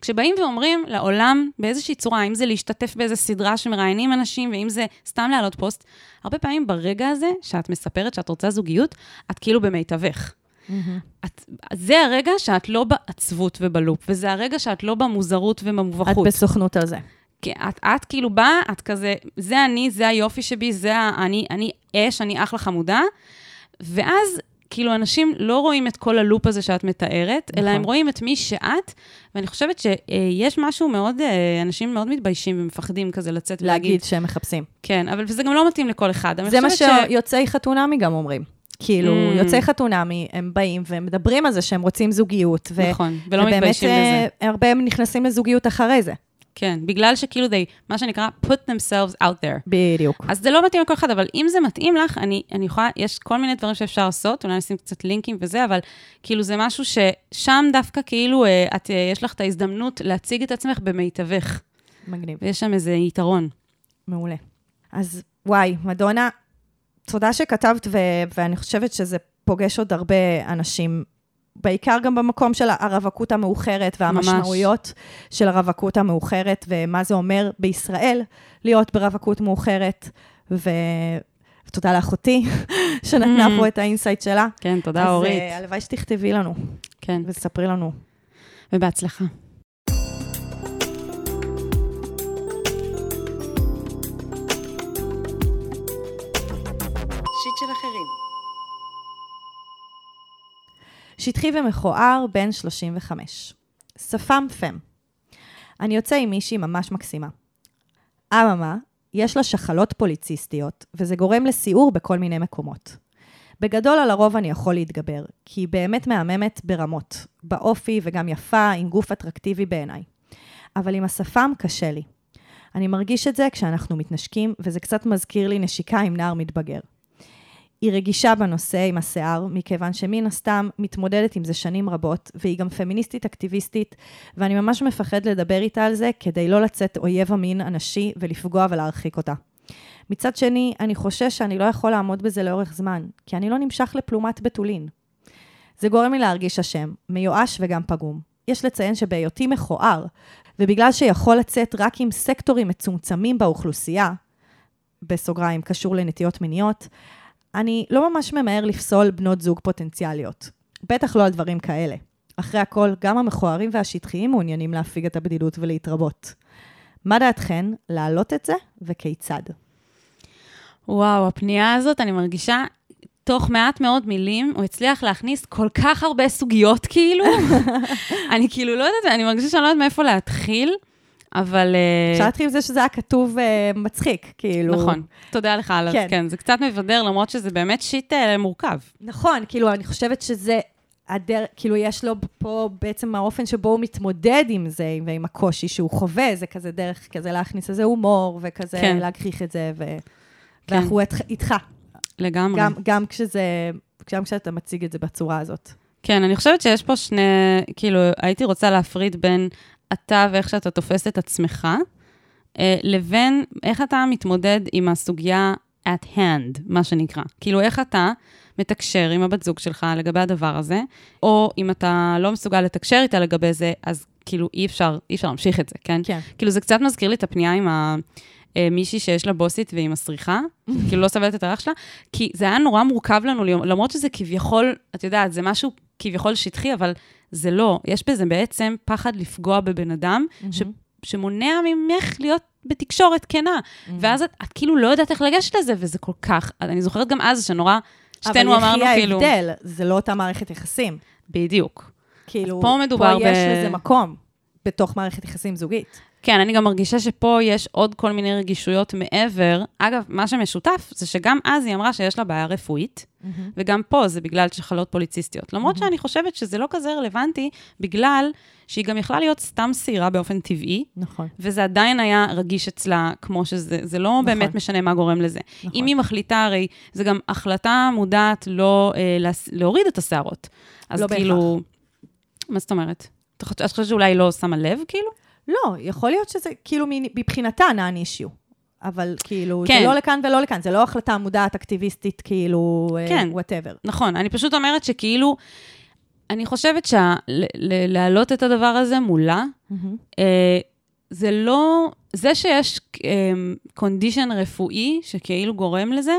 Speaker 1: כשבאים ואומרים לעולם באיזושהי צורה, אם זה להשתתף באיזו סדרה שמראיינים אנשים, ואם זה סתם להעלות פוסט, הרבה פעמים ברגע הזה, שאת מספרת שאת רוצה זוגיות, את כאילו במיטבך. את, זה הרגע שאת לא בעצבות ובלופ, וזה הרגע שאת לא במוזרות
Speaker 2: את
Speaker 1: ובמובכות.
Speaker 2: בסוכנות על זה.
Speaker 1: כי את, את כאילו באה, את כזה, זה אני, זה היופי שבי, זה ה, אני, אני אש, אני אחלה חמודה, ואז כאילו אנשים לא רואים את כל הלופ הזה שאת מתארת, נכון. אלא הם רואים את מי שאת, ואני חושבת שיש משהו מאוד, אה, אנשים מאוד מתביישים ומפחדים כזה לצאת ולהגיד,
Speaker 2: להגיד שהם מחפשים.
Speaker 1: כן, אבל זה גם לא מתאים לכל אחד.
Speaker 2: זה מה שיוצאי חתונמי גם אומרים. כאילו,
Speaker 1: Mm.
Speaker 2: יוצאי חתונמי, הם באים ומדברים על זה שהם רוצים זוגיות. ו-
Speaker 1: נכון, ולא מתביישים
Speaker 2: ובאמת,
Speaker 1: בזה.
Speaker 2: אה, הרבה הם נכנסים לזוגיות אחרי זה.
Speaker 1: כן, בגלל שכאילו they, מה שנקרא, put themselves out there.
Speaker 2: בדיוק.
Speaker 1: אז זה לא מתאים לכל אחד, אבל אם זה מתאים לך, אני, אני יכולה, יש כל מיני דברים שאפשר לעשות, אולי נשים קצת לינקים וזה, אבל כאילו זה משהו ששם דווקא כאילו אה, את, אה, יש לך את ההזדמנות להציג את עצמך במיטבך,
Speaker 2: מגניב.
Speaker 1: ויש שם איזה יתרון.
Speaker 2: מעולה. אז וואי, מדונה, תודה שכתבת, ו- ואני חושבת שזה פוגש עוד הרבה אנשים, בעיקר גם במקום של הרווקות המאוחרת והמשמעויות של הרווקות המאוחרת, ומה זה אומר בישראל להיות ברווקות מאוחרת, ו... ותודה לאחותי שנתנה
Speaker 1: Mm.
Speaker 2: פה את ה insight שלה.
Speaker 1: כן, תודה
Speaker 2: אז
Speaker 1: אורית.
Speaker 2: אה, הלוואי שתכתבי לנו
Speaker 1: כן,
Speaker 2: ותספרי לנו.
Speaker 1: ובהצלחה.
Speaker 2: שטחי ומכוער, בן 35. שפם פם. אני יוצא עם מישהי ממש מקסימה. אממה, יש לה שחלות פוליציסטיות, וזה גורם לסיעור בכל מיני מקומות. בגדול, על הרוב אני יכול להתגבר, כי היא באמת מהממת ברמות, באופי וגם יפה, עם גוף אטרקטיבי בעיניי. אבל עם השפם קשה לי. אני מרגיש את זה כשאנחנו מתנשקים, וזה קצת מזכיר לי נשיקה עם נער מתבגר. היא רגישה בנושא עם השיער, מכיוון שמן הסתם מתמודדת עם זה שנים רבות, והיא גם פמיניסטית אקטיביסטית, ואני ממש מפחד לדבר איתה על זה, כדי לא לצאת אויב המין הנשי ולפגוע ולהרחיק אותה. מצד שני, אני חושש שאני לא יכול לעמוד בזה לאורך זמן, כי אני לא נמשך לפלומת בתולין. זה גורם לי להרגיש אשם, מיואש וגם פגום. יש לציין שבהיותי מכוער, ובגלל שיכול לצאת רק עם סקטורים מצומצמים באוכלוסייה, בסוגריים קשור לנטיות מיניות, אני לא ממש ממהר לפסול בנות זוג פוטנציאליות. בטח לא על דברים כאלה. אחרי הכל, גם המכוערים והשטחיים מעוניינים להפיג את הבדידות ולהתרבות. מה דעתכן להעלות את זה וכיצד?
Speaker 1: וואו, הפנייה הזאת, אני מרגישה, תוך מעט מאוד מילים, הוא הצליח להכניס כל כך הרבה סוגיות, כאילו. אני כאילו לא יודעת, אני מרגישה שאני לא יודעת מאיפה להתחיל, אבל... אה,
Speaker 2: אפשר להתחיל עם זה שזה היה כתוב uh, מצחיק, כאילו.
Speaker 1: נכון, תודה לך על זה,
Speaker 2: כן.
Speaker 1: כן, זה קצת מבדר, למרות שזה באמת שיט אה, מורכב.
Speaker 2: נכון, כאילו, אני חושבת שזה הדר... כאילו, יש לו פה בעצם האופן שבו הוא מתמודד עם זה, ועם הקושי שהוא חווה, זה כזה דרך כזה להכניס איזה הומור, וכזה
Speaker 1: כן.
Speaker 2: להגחיך את זה, ו...
Speaker 1: כן.
Speaker 2: ואנחנו איתך,
Speaker 1: לגמרי.
Speaker 2: גם, גם כשזה, גם כשאתה מציג את זה בצורה הזאת.
Speaker 1: כן, אני חושבת שיש פה שני, כאילו, הייתי רוצה להפריד בין אתה ואיך שאתה תופס את עצמך, אה, לבין איך אתה מתמודד עם הסוגיה at hand, מה שנקרא. כאילו, איך אתה מתקשר עם הבת זוג שלך לגבי הדבר הזה, או אם אתה לא מסוגל לתקשר איתה לגבי זה, אז כאילו אי אפשר, אי אפשר להמשיך את זה, כן?
Speaker 2: כן.
Speaker 1: כאילו, זה קצת מזכיר לי את הפנייה עם ה... אה, מישהי שיש לה בוסית והיא מסריחה, כאילו לא סבלת את הריח שלה, כי זה היה נורא מורכב לנו, למרות שזה כביכול, את יודעת, זה משהו כביכול שטחי, אבל זה לא. יש בזה בעצם פחד לפגוע בבן אדם, ש, שמונע ממך להיות בתקשורת כנה. ואז את, את כאילו לא יודעת איך לגשת לזה, וזה כל כך, אני זוכרת גם אז שנורא, שתינו אמרנו
Speaker 2: אבל
Speaker 1: כאילו...
Speaker 2: יחי ההבדל, זה לא אותה מערכת יחסים.
Speaker 1: בדיוק.
Speaker 2: כאילו,
Speaker 1: פה
Speaker 2: פה יש
Speaker 1: ב-
Speaker 2: לזה מקום, בתוך מערכת יחסים זוגית.
Speaker 1: כן, אני גם מרגישה שפה יש עוד כל מיני רגישויות מעבר. אגב, מה שמשותף זה שגם אז היא אמרה שיש לה בעיה רפואית, וגם פה זה בגלל שחלות פוליציסטיות. למרות שאני חושבת שזה לא כזה רלוונטי, בגלל שהיא גם יכלה להיות סתם שעירה באופן טבעי,
Speaker 2: נכון.
Speaker 1: וזה עדיין היה רגיש אצלה, כמו שזה, זה לא באמת משנה מה גורם לזה.
Speaker 2: נכון.
Speaker 1: אם היא מחליטה, הרי זה גם החלטה מודעת לא אה, להס- להוריד את השערות. אז
Speaker 2: לא
Speaker 1: כאילו... מה זאת אומרת? את חושבת שאולי היא לא שמה לב, כאילו?
Speaker 2: לא, יכול להיות שזה כאילו מבחינתה non issue. אבל כאילו,
Speaker 1: כן.
Speaker 2: זה לא לכאן ולא לכאן, זה לא החלטה מודעת אקטיביסטית, כאילו,
Speaker 1: כן.
Speaker 2: whatever.
Speaker 1: נכון, אני פשוט אומרת שכאילו, אני חושבת שלהעלות את הדבר הזה מולה, אה, זה לא, זה שיש condition רפואי שכאילו גורם לזה,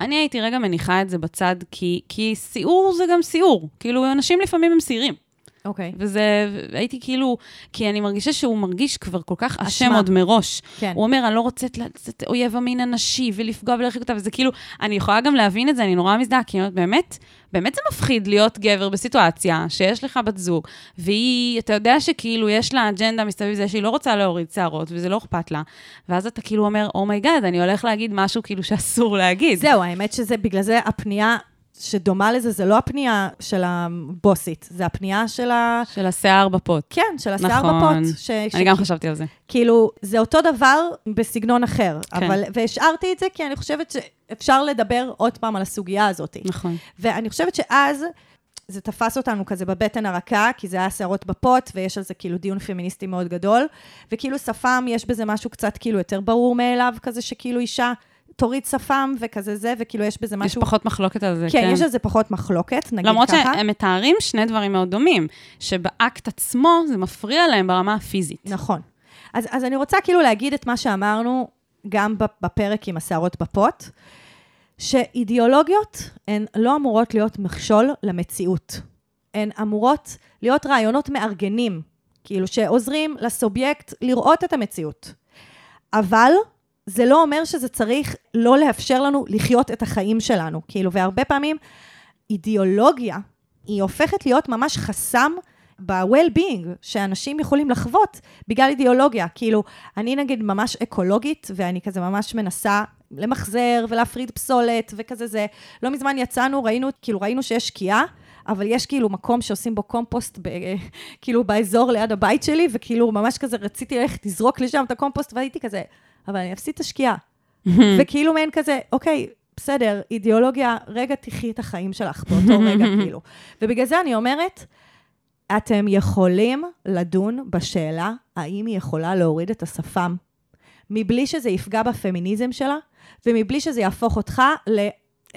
Speaker 1: אני הייתי רגע מניחה את זה בצד, כי, כי סיעור זה גם סיעור. כאילו, אנשים לפעמים הם שעירים.
Speaker 2: אוקיי.
Speaker 1: וזה, הייתי כאילו, כי אני מרגישה שהוא מרגיש כבר כל כך אשם
Speaker 2: אשמה.
Speaker 1: עוד מראש.
Speaker 2: כן.
Speaker 1: הוא אומר, אני לא רוצה לצאת אויב המין הנשי ולפגוע ולהרחיק אותה, וזה כאילו, אני יכולה גם להבין את זה, אני נורא מזדהה, כי באמת, באמת זה מפחיד להיות גבר בסיטואציה שיש לך בת זוג, והיא, אתה יודע שכאילו יש לה אג'נדה מסביב זה שהיא לא רוצה להוריד שערות, וזה לא אכפת לה, ואז אתה כאילו אומר, oh my god, אני הולך להגיד משהו כאילו שאסור להגיד.
Speaker 2: זהו, האמת שזה, בגלל זה הפנייה שדומה לזה, זה לא הפנייה של הבוסית, זה הפנייה של ה...
Speaker 1: של השיער בפוט.
Speaker 2: כן, של השיער
Speaker 1: נכון.
Speaker 2: בפוט. ש...
Speaker 1: אני גם חשבתי על זה.
Speaker 2: כאילו, זה אותו דבר בסגנון אחר.
Speaker 1: כן.
Speaker 2: אבל, והשארתי את זה כי אני חושבת שאפשר לדבר עוד פעם על הסוגיה הזאת.
Speaker 1: נכון.
Speaker 2: ואני חושבת שאז זה תפס אותנו כזה בבטן הרכה, כי זה היה שערות בפוט, ויש על זה כאילו דיון פמיניסטי מאוד גדול. וכאילו שפם, יש בזה משהו קצת כאילו יותר ברור מאליו, כזה שכאילו אישה תוריד שפם וכזה זה, וכאילו יש בזה
Speaker 1: יש
Speaker 2: משהו...
Speaker 1: פחות מחלוקת על זה,
Speaker 2: כן,
Speaker 1: כן.
Speaker 2: יש על זה פחות מחלוקת, נגיד
Speaker 1: למרות
Speaker 2: ככה.
Speaker 1: שהם מתארים שני דברים מאוד דומים, שבאקט עצמו זה מפריע להם ברמה הפיזית.
Speaker 2: נכון. אז, אז אני רוצה כאילו להגיד את מה שאמרנו גם בפרק עם השערות בפוט, שאידיאולוגיות הן לא אמורות להיות מכשול למציאות. הן אמורות להיות רעיונות מארגנים, כאילו שעוזרים לסובייקט לראות את המציאות. אבל זה לא אומר שזה צריך לא לאפשר לנו לחיות את החיים שלנו. כאילו, והרבה פעמים אידיאולוגיה, היא הופכת להיות ממש חסם ב-well-being שאנשים יכולים לחוות בגלל אידיאולוגיה. כאילו, אני נגיד ממש אקולוגית, ואני כזה ממש מנסה למחזר ולהפריד פסולת וכזה זה. לא מזמן יצאנו, ראינו, כאילו, ראינו שיש שקיעה. אבל יש כאילו מקום שעושים בו קומפוסט, ב, כאילו באזור ליד הבית שלי, וכאילו ממש כזה רציתי ללכת לזרוק לשם את הקומפוסט, והייתי כזה, אבל אני אפסיד את השקיעה. וכאילו מעין כזה, אוקיי, בסדר, אידיאולוגיה, רגע תחי את החיים שלך באותו רגע, כאילו. ובגלל זה אני אומרת, אתם יכולים לדון בשאלה האם היא יכולה להוריד את השפם, מבלי שזה יפגע בפמיניזם שלה, ומבלי שזה יהפוך אותך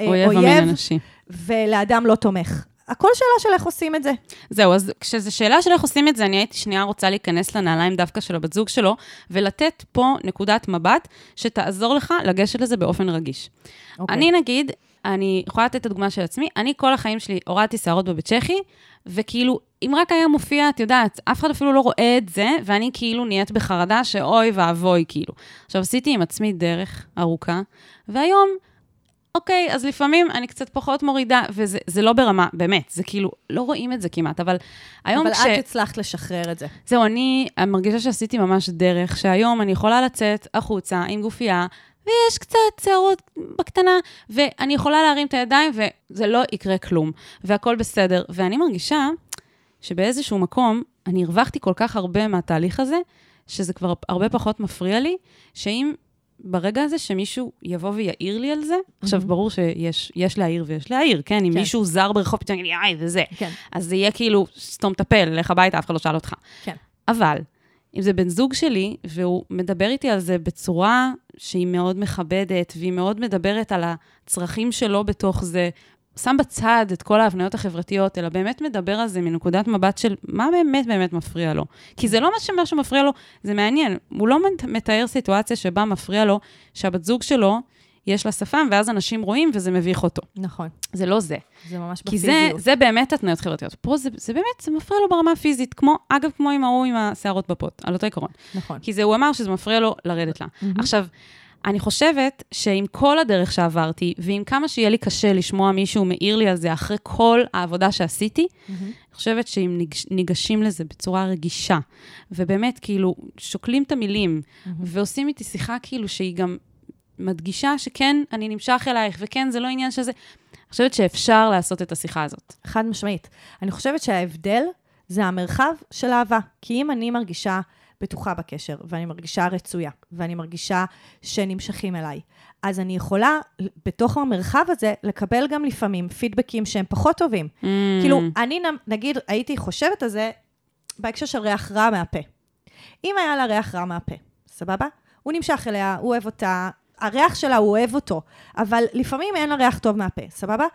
Speaker 1: אויב המין
Speaker 2: לאויב
Speaker 1: הנשי.
Speaker 2: ולאדם לא תומך. הכל שאלה של איך עושים את זה.
Speaker 1: זהו, אז כשזו שאלה של איך עושים את זה, אני הייתי שנייה רוצה להיכנס לנעליים דווקא של הבת זוג שלו, ולתת פה נקודת מבט שתעזור לך לגשת לזה באופן רגיש.
Speaker 2: אוקיי.
Speaker 1: אני נגיד, אני יכולה לתת את הדוגמה של עצמי, אני כל החיים שלי הורדתי שערות בבית צ'כי, וכאילו, אם רק היה מופיע, את יודעת, אף אחד אפילו לא רואה את זה, ואני כאילו נהיית בחרדה שאוי ואבוי, כאילו. עכשיו, עשיתי עם עצמי דרך ארוכה, והיום, אוקיי, אז לפעמים אני קצת פחות מורידה, וזה זה לא ברמה, באמת, זה כאילו, לא רואים את זה כמעט, אבל היום
Speaker 2: אבל
Speaker 1: כש...
Speaker 2: את הצלחת לשחרר את זה.
Speaker 1: זהו, אני מרגישה שעשיתי ממש דרך, שהיום אני יכולה לצאת החוצה עם גופייה, ויש קצת שערות בקטנה, ואני יכולה להרים את הידיים, וזה לא יקרה כלום, והכל בסדר. ואני מרגישה שבאיזשהו מקום, אני הרווחתי כל כך הרבה מהתהליך הזה, שזה כבר הרבה פחות מפריע לי, שאם ברגע הזה שמישהו יבוא ויעיר לי על זה, עכשיו, ברור שיש יש להעיר ויש להעיר, כן? אם
Speaker 2: כן.
Speaker 1: מישהו זר ברחוב פתאום יגיד איי, וזה.
Speaker 2: כן.
Speaker 1: אז זה יהיה כאילו, סתום את הפה, לך הביתה, אף אחד לא שאל אותך.
Speaker 2: כן.
Speaker 1: אבל, אם זה בן זוג שלי, והוא מדבר איתי על זה בצורה שהיא מאוד מכבדת, והיא מאוד מדברת על הצרכים שלו בתוך זה, שם בצד את כל ההבניות החברתיות, אלא באמת מדבר על זה מנקודת מבט של מה באמת באמת מפריע לו. כי זה לא מה שמשהו מפריע לו, זה מעניין. הוא לא מת- מתאר סיטואציה שבה מפריע לו שהבת זוג שלו, יש לה שפם, ואז אנשים רואים וזה מביך אותו.
Speaker 2: נכון.
Speaker 1: זה לא זה.
Speaker 2: זה ממש
Speaker 1: כי זה,
Speaker 2: בפיזיות.
Speaker 1: זה באמת התניות חברתיות. פה זה, זה באמת, זה מפריע לו ברמה הפיזית, כמו, אגב, כמו עם ההוא עם השערות בפות, על אותו עיקרון.
Speaker 2: נכון.
Speaker 1: כי זה, הוא אמר שזה מפריע לו לרדת לה. עכשיו, אני חושבת שעם כל הדרך שעברתי, ועם כמה שיהיה לי קשה לשמוע מישהו מעיר לי על זה אחרי כל העבודה שעשיתי, אני חושבת שאם ניגש, ניגשים לזה בצורה רגישה, ובאמת, כאילו, שוקלים את המילים, ועושים איתי שיחה כאילו שהיא גם מדגישה שכן, אני נמשך אלייך, וכן, זה לא עניין שזה... אני חושבת שאפשר לעשות את השיחה הזאת.
Speaker 2: חד משמעית. אני חושבת שההבדל זה המרחב של אהבה. כי אם אני מרגישה בטוחה בקשר, ואני מרגישה רצויה, ואני מרגישה שנמשכים אליי, אז אני יכולה בתוך המרחב הזה לקבל גם לפעמים פידבקים שהם פחות טובים.
Speaker 1: Mm.
Speaker 2: כאילו, אני נגיד הייתי חושבת על זה בהקשר של ריח רע מהפה. אם היה לה ריח רע מהפה, סבבה? הוא נמשך אליה, הוא אוהב אותה, הריח שלה, הוא אוהב אותו, אבל לפעמים אין לה ריח טוב מהפה, סבבה?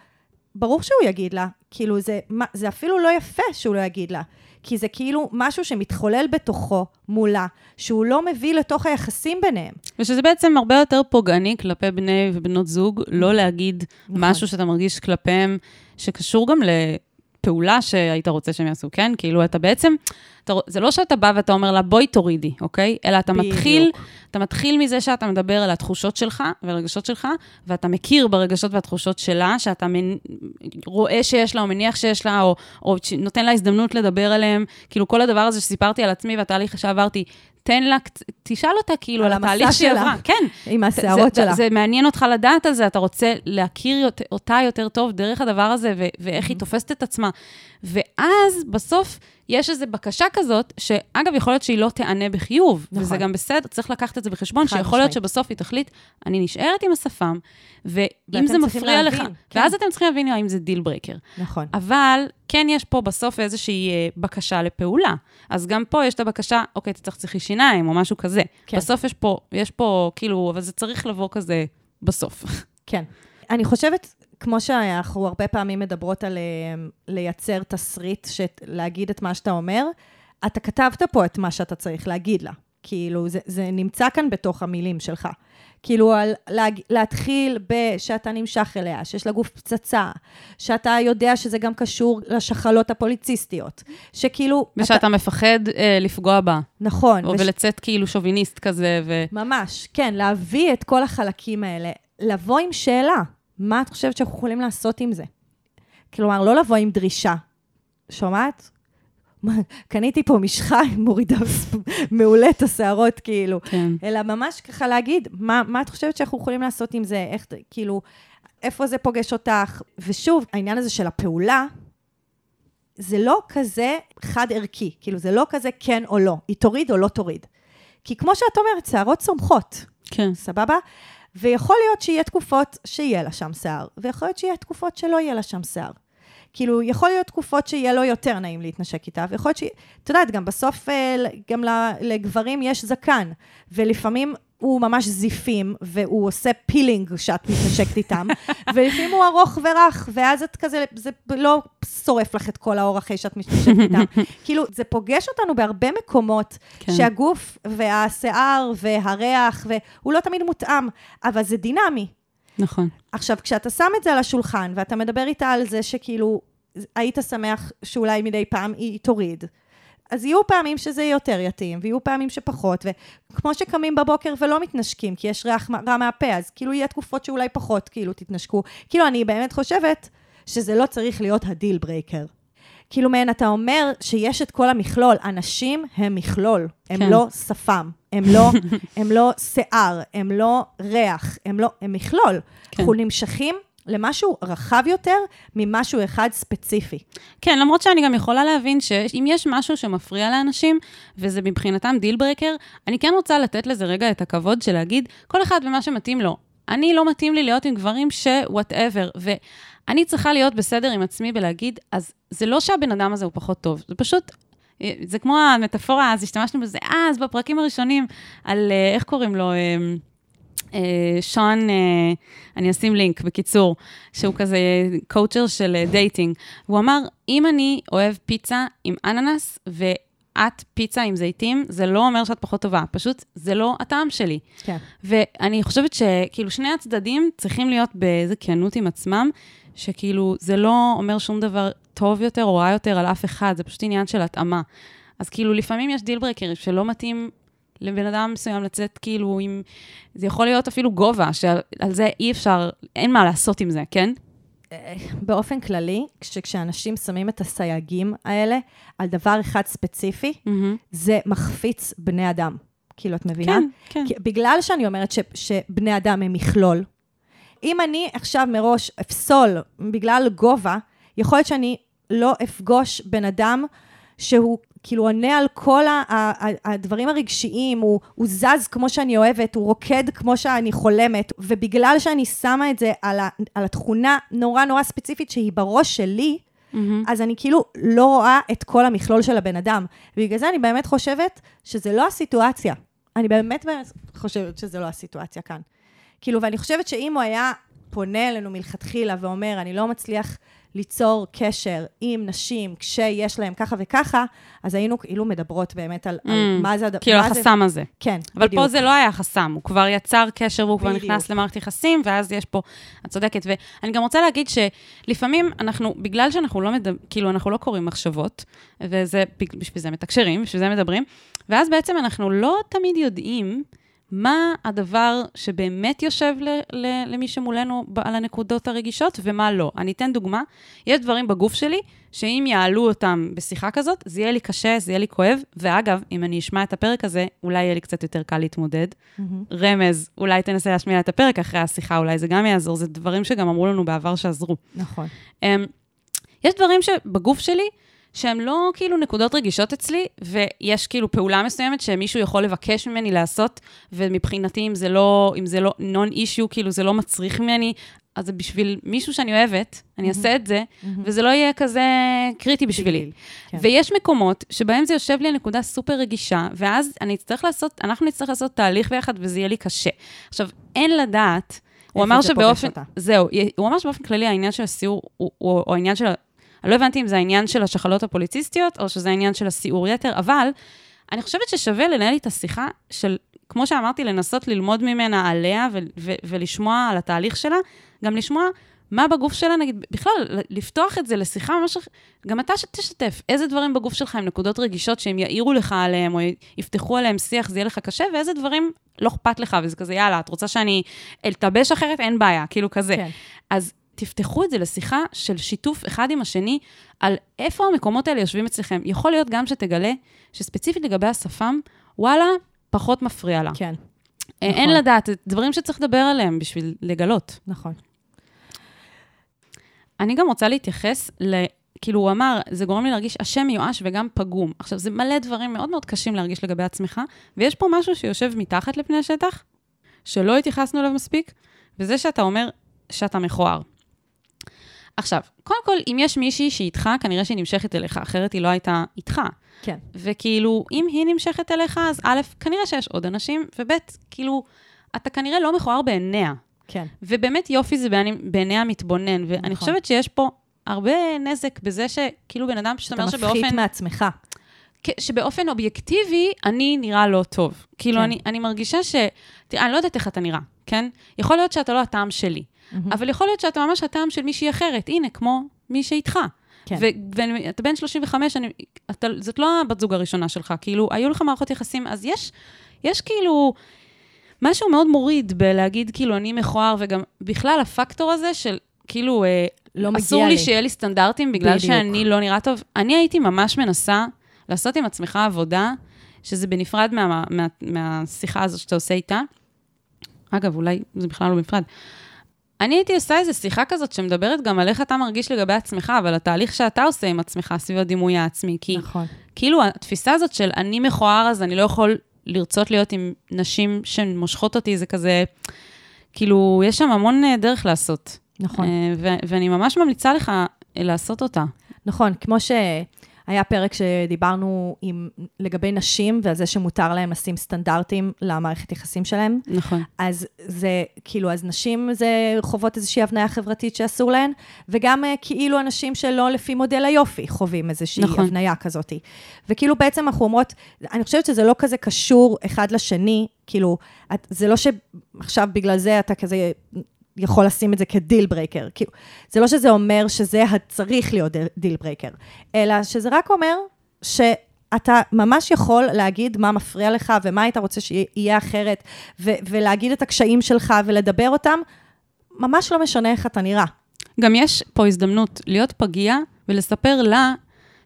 Speaker 2: ברור שהוא יגיד לה, כאילו זה, מה- זה אפילו לא יפה שהוא לא יגיד לה, כי זה כאילו משהו שמתחולל בתוכו, מולה, שהוא לא מביא לתוך היחסים ביניהם.
Speaker 1: ושזה בעצם הרבה יותר פוגעני כלפי בני ובנות זוג, לא להגיד
Speaker 2: נכון.
Speaker 1: משהו שאתה מרגיש כלפיהם, שקשור גם לפעולה שהיית רוצה שהם יעשו, כן? כאילו, אתה בעצם, אתה, זה לא שאתה בא ואתה אומר לה, בואי תורידי, אוקיי? אלא אתה
Speaker 2: בדיוק.
Speaker 1: מתחיל, אתה מתחיל מזה שאתה מדבר על התחושות שלך והרגשות שלך, ואתה מכיר ברגשות והתחושות שלה, שאתה מנ... רואה שיש לה, או מניח שיש לה, או, או נותן לה הזדמנות לדבר עליהם. כאילו, כל הדבר הזה שסיפרתי על עצמי והתהליך שעברתי, תן לה, תשאל אותה כאילו
Speaker 2: על
Speaker 1: על, התהליך שהיא. עברה. כן.
Speaker 2: עם השערות
Speaker 1: זה,
Speaker 2: שלה.
Speaker 1: זה, זה מעניין אותך לדעת על זה, אתה רוצה להכיר יותר, אותה יותר טוב דרך הדבר הזה, ו- ואיך היא תופסת את עצמה. ואז בסוף יש איזו בקשה כזאת, שאגב, יכול להיות שהיא לא תיענה בחיוב,
Speaker 2: נכון.
Speaker 1: וזה גם בסדר, צריך לקחת את זה בחשבון, שיכול להיות
Speaker 2: משמעית.
Speaker 1: שבסוף היא תחליט, אני נשארת עם השפם, ואם זה מפריע לך,
Speaker 2: להבין, כן.
Speaker 1: ואז אתם צריכים להבין האם זה deal breaker.
Speaker 2: נכון.
Speaker 1: אבל כן יש פה בסוף איזושהי אה, בקשה לפעולה. אז גם פה יש את הבקשה, אוקיי, אתה צריך צריכי שיניים או משהו כזה.
Speaker 2: כן.
Speaker 1: בסוף יש פה, יש פה, כאילו, אבל זה צריך לבוא כזה בסוף.
Speaker 2: כן. אני חושבת, כמו שאנחנו הרבה פעמים מדברות על אה, לייצר תסריט, שת- להגיד את מה שאתה אומר, אתה כתבת פה את מה שאתה צריך להגיד לה. כאילו, זה, זה נמצא כאן בתוך המילים שלך. כאילו, על, להג, להתחיל בשאתה נמשך אליה, שיש לה גוף פצצה, שאתה יודע שזה גם קשור לשחלות הפוליציסטיות, שכאילו...
Speaker 1: ושאתה
Speaker 2: אתה,
Speaker 1: מפחד אה, לפגוע בה,
Speaker 2: נכון.
Speaker 1: או
Speaker 2: וש-
Speaker 1: ולצאת כאילו שוביניסט כזה, ו...
Speaker 2: ממש, כן, להביא את כל החלקים האלה, לבוא עם שאלה, מה את חושבת שאנחנו יכולים לעשות עם זה? כלומר, לא לבוא עם דרישה. שומעת? קניתי פה משחה, מורידה מעולה את השערות, כאילו.
Speaker 1: כן.
Speaker 2: אלא ממש ככה להגיד, מה, מה את חושבת שאנחנו יכולים לעשות עם זה? איך, כאילו, איפה זה פוגש אותך? ושוב, העניין הזה של הפעולה, זה לא כזה חד-ערכי, כאילו, זה לא כזה כן או לא, היא תוריד או לא תוריד. כי כמו שאת אומרת, שערות צומחות,
Speaker 1: כן.
Speaker 2: סבבה? ויכול להיות שיהיה תקופות שיהיה לה שם שיער, ויכול להיות שיהיה תקופות שלא יהיה לה שם שיער. כאילו, יכול להיות תקופות שיהיה לו יותר נעים להתנשק איתה, ויכול להיות ש... את יודעת, גם בסוף, אה, גם לגברים יש זקן, ולפעמים הוא ממש זיפים, והוא עושה פילינג כשאת מתנשקת איתם, ולפעמים הוא ארוך ורך, ואז את כזה, זה לא שורף לך את כל האור אחרי שאת מתנשקת איתם. כאילו, זה פוגש אותנו בהרבה מקומות,
Speaker 1: כן.
Speaker 2: שהגוף והשיער והריח, והוא לא תמיד מותאם, אבל זה דינמי.
Speaker 1: נכון.
Speaker 2: עכשיו, כשאתה שם את זה על השולחן, ואתה מדבר איתה על זה שכאילו, היית שמח שאולי מדי פעם היא תוריד, אז יהיו פעמים שזה יותר יתאים, ויהיו פעמים שפחות, וכמו שקמים בבוקר ולא מתנשקים, כי יש ריח רע מהפה, אז כאילו יהיה תקופות שאולי פחות כאילו תתנשקו. כאילו, אני באמת חושבת שזה לא צריך להיות ה deal breaker. כאילו, מעין, אתה אומר שיש את כל המכלול. אנשים הם מכלול, הם
Speaker 1: כן.
Speaker 2: לא שפם, הם לא, הם לא שיער, הם לא ריח, הם לא, הם מכלול.
Speaker 1: כן.
Speaker 2: אנחנו נמשכים למשהו רחב יותר ממשהו אחד ספציפי.
Speaker 1: כן, למרות שאני גם יכולה להבין שאם יש משהו שמפריע לאנשים, וזה מבחינתם deal breaker, אני כן רוצה לתת לזה רגע את הכבוד של להגיד, כל אחד ומה שמתאים לו. אני לא מתאים לי להיות עם גברים ש-whatever, ואני צריכה להיות בסדר עם עצמי ולהגיד, אז זה לא שהבן אדם הזה הוא פחות טוב, זה פשוט אה, זה כמו המטאפורה, אז השתמשנו בזה אז, בפרקים הראשונים, על אה, איך קוראים לו? אה, אה, שון, אה, אני אשים לינק, בקיצור, שהוא כזה קואוצ'ר של אה, dating. הוא אמר, אם אני אוהב פיצה עם אננס, ואת פיצה עם זיתים, זה לא אומר שאת פחות טובה, פשוט זה לא הטעם שלי.
Speaker 2: כן.
Speaker 1: ואני חושבת שכאילו שני הצדדים צריכים להיות באיזה כנות עם עצמם, שכאילו זה לא אומר שום דבר טוב יותר או רע יותר על אף אחד, זה פשוט עניין של התאמה. אז כאילו לפעמים יש deal breaker ים שלא מתאים לבן אדם מסוים לצאת כאילו עם... זה יכול להיות אפילו גובה, שעל זה אי אפשר, אין מה לעשות עם זה, כן?
Speaker 2: באופן כללי, כש- כשאנשים שמים את הסייגים האלה על דבר אחד ספציפי, זה מחפיץ בני אדם. כאילו, את מבינה?
Speaker 1: כן, כן.
Speaker 2: כי- בגלל שאני אומרת ש, שבני אדם הם מכלול, אם אני עכשיו מראש אפסול בגלל גובה, יכול להיות שאני לא אפגוש בן אדם שהוא כאילו עונה על כל ה- ה- ה- הדברים הרגשיים, הוא, הוא זז כמו שאני אוהבת, הוא רוקד כמו שאני חולמת, ובגלל שאני שמה את זה על, ה, על התכונה נורא נורא ספציפית שהיא בראש שלי, אז אני כאילו לא רואה את כל המכלול של הבן אדם. ובגלל זה אני באמת חושבת שזה לא הסיטואציה. אני באמת באמת חושבת שזה לא הסיטואציה כאן. כאילו, ואני חושבת שאם הוא היה פונה אלינו מלכתחילה ואומר, אני לא מצליח ליצור קשר עם נשים כשיש להם ככה וככה, אז היינו כאילו מדברות באמת על, על מה זה...
Speaker 1: כאילו
Speaker 2: מה זה-
Speaker 1: החסם הזה.
Speaker 2: כן,
Speaker 1: אבל
Speaker 2: בדיוק.
Speaker 1: פה זה לא היה חסם, הוא כבר יצר קשר והוא כבר. נכנס למערכת יחסים, ואז יש פה, את צודקת. ואני גם רוצה להגיד שלפעמים אנחנו, בגלל שאנחנו לא מדברים, כאילו, אנחנו לא קוראים מחשבות, וזה, בשביל זה מתקשרים, בשביל זה מדברים, ואז בעצם אנחנו לא תמיד יודעים מה הדבר שבאמת יושב ל, ל, למי שמולנו על הנקודות הרגישות, ומה לא. אני אתן דוגמה, יש דברים בגוף שלי, שאם יעלו אותם בשיחה כזאת, זה יהיה לי קשה, זה יהיה לי כואב, ואגב, אם אני אשמע את הפרק הזה, אולי יהיה לי קצת יותר קל להתמודד. רמז, אולי תנסה להשמיע את הפרק אחרי השיחה, אולי זה גם יעזור, זה דברים שגם אמרו לנו בעבר שעזרו.
Speaker 2: נכון.
Speaker 1: Um, יש דברים שבגוף שלי, שהם לא כאילו נקודות רגישות אצלי, ויש כאילו פעולה מסוימת שמישהו יכול לבקש ממני לעשות, ומבחינתי, אם זה לא, אם זה לא נון אישיו, כאילו זה לא מצריך ממני, אז זה בשביל מישהו שאני אוהבת, אני אעשה את זה, וזה לא יהיה כזה קריטי בשבילי.
Speaker 2: כן.
Speaker 1: ויש מקומות שבהם זה יושב לי על נקודה סופר רגישה, ואז אני אצטרך לעשות, אנחנו נצטרך לעשות תהליך ביחד, וזה יהיה לי קשה. עכשיו, אין לדעת, הוא אמר שבאופן? זהו, הוא אמר שבאופן כללי העניין של הסיור, הוא, הוא, או העניין של, אני לא הבנתי אם זה העניין של השחלות הפוליציסטיות, או שזה העניין של הסיעור יתר, אבל אני חושבת ששווה לנהל איתה שיחה של, כמו שאמרתי, לנסות ללמוד ממנה עליה ו- ו- ולשמוע על התהליך שלה, גם לשמוע מה בגוף שלה, נגיד, בכלל, לפתוח את זה לשיחה ממש, גם אתה תשתף, איזה דברים בגוף שלך הם נקודות רגישות שהם יעירו לך עליהם, או יפתחו עליהם שיח, זה יהיה לך קשה, ואיזה דברים לא אכפת לך, וזה כזה, יאללה, את רוצה שאני אלתבש אחרת? אין בעיה, כאילו כזה.
Speaker 2: כן.
Speaker 1: אז תפתחו את זה לשיחה של שיתוף אחד עם השני, על איפה המקומות האלה יושבים אצלכם. יכול להיות גם שתגלה שספציפית לגבי השפם, וואלה, פחות מפריע לה.
Speaker 2: כן,
Speaker 1: אה,
Speaker 2: נכון.
Speaker 1: אין לדעת, זה דברים שצריך לדבר עליהם בשביל לגלות.
Speaker 2: נכון.
Speaker 1: אני גם רוצה להתייחס ל... כאילו, הוא אמר, זה גורם לי להרגיש אשם, מיואש וגם פגום. עכשיו, זה מלא דברים מאוד מאוד קשים להרגיש לגבי עצמך, ויש פה משהו שיושב מתחת לפני השטח, שלא התייחסנו אליו מספיק, וזה שאתה אומר שאתה מכוער. עכשיו, קודם כל, אם יש מישהי שהיא איתך, כנראה שהיא נמשכת אליך, אחרת היא לא הייתה איתך.
Speaker 2: כן.
Speaker 1: וכאילו, אם היא נמשכת אליך, אז א', כנראה שיש עוד אנשים, וב', כאילו, אתה כנראה לא מכוער בעיניה.
Speaker 2: כן.
Speaker 1: ובאמת יופי זה בעיני, בעיני המתבונן, ואני
Speaker 2: נכון.
Speaker 1: חושבת שיש פה הרבה נזק בזה שכאילו בן אדם פשוט
Speaker 2: אתה
Speaker 1: אומר
Speaker 2: מפחית
Speaker 1: שבאופן,
Speaker 2: מעצמך.
Speaker 1: כ- שבאופן אובייקטיבי אני נראה לא טוב. כאילו,
Speaker 2: כן.
Speaker 1: אני, אני מרגישה ש... תראה, אני לא יודעת איך אתה נראה, כן? יכול להיות שאתה לא הטעם שלי, אבל יכול להיות שאתה ממש הטעם של מישהי אחרת, הנה, כמו מי שאיתך.
Speaker 2: כן.
Speaker 1: ו- ואתה בן 35, אני, אתה, זאת לא הבת זוג הראשונה שלך, כאילו, היו לך מערכות יחסים, אז יש, יש כאילו משהו מאוד מוריד בלהגיד, כאילו, אני מכוער, וגם בכלל הפקטור הזה של, כאילו, אה,
Speaker 2: לא
Speaker 1: אסור לי
Speaker 2: לי.
Speaker 1: שיהיה לי סטנדרטים בגלל
Speaker 2: בדיוק.
Speaker 1: שאני לא נראה טוב. אני הייתי ממש מנסה לעשות עם עצמך עבודה, שזה בנפרד מה, מה, מהשיחה הזאת שאתה עושה איתה. אגב, אולי זה בכלל לא בנפרד. אני הייתי עושה איזו שיחה כזאת שמדברת גם על איך אתה מרגיש לגבי עצמך, אבל התהליך שאתה עושה עם עצמך סביב הדימוי העצמי. כי
Speaker 2: נכון.
Speaker 1: כאילו התפיסה הזאת של אני מכוער, אז אני לא יכול לרצות להיות עם נשים שמושכות אותי, זה כזה, כאילו, יש שם המון אה, דרך לעשות.
Speaker 2: נכון.
Speaker 1: אה, ו- ואני ממש ממליצה לך אה, לעשות אותה.
Speaker 2: נכון, כמו שהיה פרק שדיברנו עם, לגבי נשים ועל זה שמותר להם לשים סטנדרטים למערכת יחסים שלהם.
Speaker 1: נכון.
Speaker 2: אז זה, כאילו, אז נשים זה חוות איזושהי הבניה חברתית שאסור להן, וגם אה, כאילו אנשים שלא לפי מודל היופי חווים איזושהי
Speaker 1: נכון.
Speaker 2: הבניה כזאת. וכאילו בעצם אנחנו אומרות, אני חושבת שזה לא כזה קשור אחד לשני, כאילו, את, זה לא שעכשיו בגלל זה אתה כזה... יכול לשים את זה כ deal breaker. כאילו, זה לא שזה אומר שזה צריך להיות deal breaker, אלא שזה רק אומר שאתה ממש יכול להגיד מה מפריע לך ומה היית רוצה שיהיה אחרת, ו- ולהגיד את הקשיים שלך ולדבר אותם, ממש לא משנה איך אתה נראה.
Speaker 1: גם יש פה הזדמנות להיות פגיע ולספר לה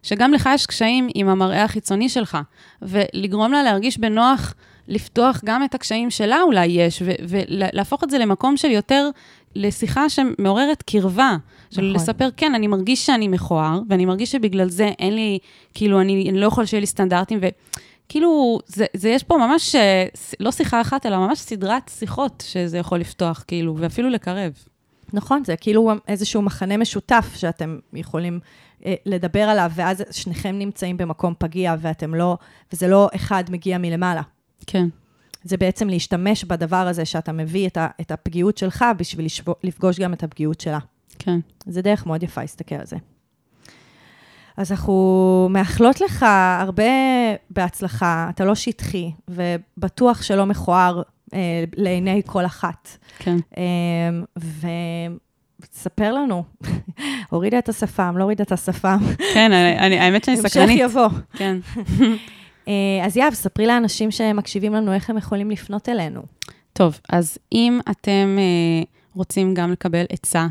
Speaker 1: שגם לך יש קשיים עם המראה החיצוני שלך, ולגרום לה להרגיש בנוח לפתוח גם את הקשיים שלה אולי יש, ולהפוך את זה למקום של יותר, לשיחה שמעוררת קרבה. של
Speaker 2: נכון.
Speaker 1: לספר, כן, אני מרגיש שאני מכוער, ואני מרגיש שבגלל זה אין לי, כאילו, אני, אני לא יכול שיהיה לי סטנדרטים, וכאילו, זה, זה יש פה ממש, אה, לא שיחה אחת, אלא ממש סדרת שיחות שזה יכול לפתוח, כאילו, ואפילו לקרב.
Speaker 2: נכון, זה כאילו איזשהו מחנה משותף שאתם יכולים אה, לדבר עליו, ואז שניכם נמצאים במקום פגיע, ואתם לא, וזה לא אחד מגיע מלמעלה.
Speaker 1: כן.
Speaker 2: זה בעצם להשתמש בדבר הזה שאתה מביא את, ה, את הפגיעות שלך בשביל לשבו, לפגוש גם את הפגיעות שלה.
Speaker 1: כן.
Speaker 2: זה דרך מאוד יפה להסתכל על זה. אז אנחנו מאחלות לך הרבה בהצלחה, אתה לא שטחי, ובטוח שלא מכוער אה, לעיני כל אחת.
Speaker 1: כן.
Speaker 2: אה, ותספר לנו, הורידה את השפם, לא הורידה את השפם,
Speaker 1: כן, אני, אני, האמת שאני
Speaker 2: ממש
Speaker 1: סקרנית.
Speaker 2: יבוא.
Speaker 1: כן.
Speaker 2: אה, אז יאב, ספרי לאנשים שמקשיבים לנו איך הם יכולים לפנות אלינו.
Speaker 1: טוב, אז אם אתם אה, רוצים גם לקבל עצה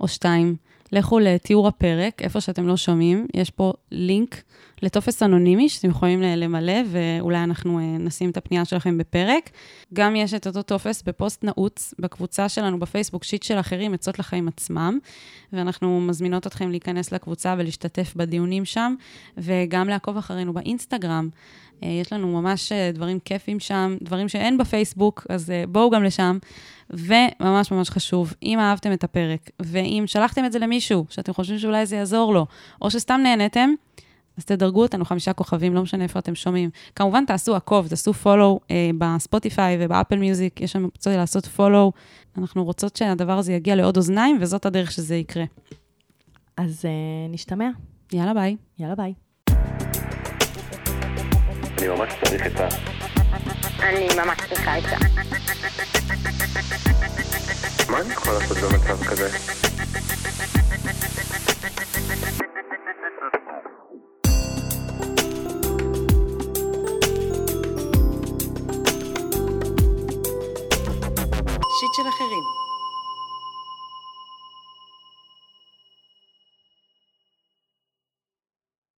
Speaker 1: או שתיים, לכו לתיאור הפרק, איפה שאתם לא שומעים, יש פה לינק לטופס אנונימי שאתם יכולים למלא, ואולי אנחנו אה, נשים את הפנייה שלכם בפרק. גם יש את אותו טופס בפוסט נעוץ בקבוצה שלנו בפייסבוק, shit של אחרים, עצות לחיים עצמם, ואנחנו מזמינות אתכם להיכנס לקבוצה ולהשתתף בדיונים שם, וגם לעקוב אחרינו באינסטגרם. אה, יש לנו ממש אה, דברים כיפים שם, דברים שאין בפייסבוק, אז בואו גם לשם. וממש ממש חשוב, אם אהבתם את הפרק, ואם שלחתם את זה למישהו שאתם חושבים שאולי זה יעזור לו, או שסתם נהניתם, אז תדרגו אותנו חמישה כוכבים, לא משנה איפה אתם שומעים. כמובן, תעשו עקוב, תעשו follow אה, בספוטיפיי ובאפל מיוזיק, יש שם אופציה לעשות follow. אנחנו רוצות שהדבר הזה יגיע לעוד אוזניים, וזאת הדרך שזה יקרה.
Speaker 2: אז uh, נשתמע.
Speaker 1: יאללה, ביי.
Speaker 2: יאללה ביי.
Speaker 3: אני ממש צריך את ה...
Speaker 4: אני ממש צריכה את זה.
Speaker 3: מה אני יכול לעשות במצב כזה? של אחרים.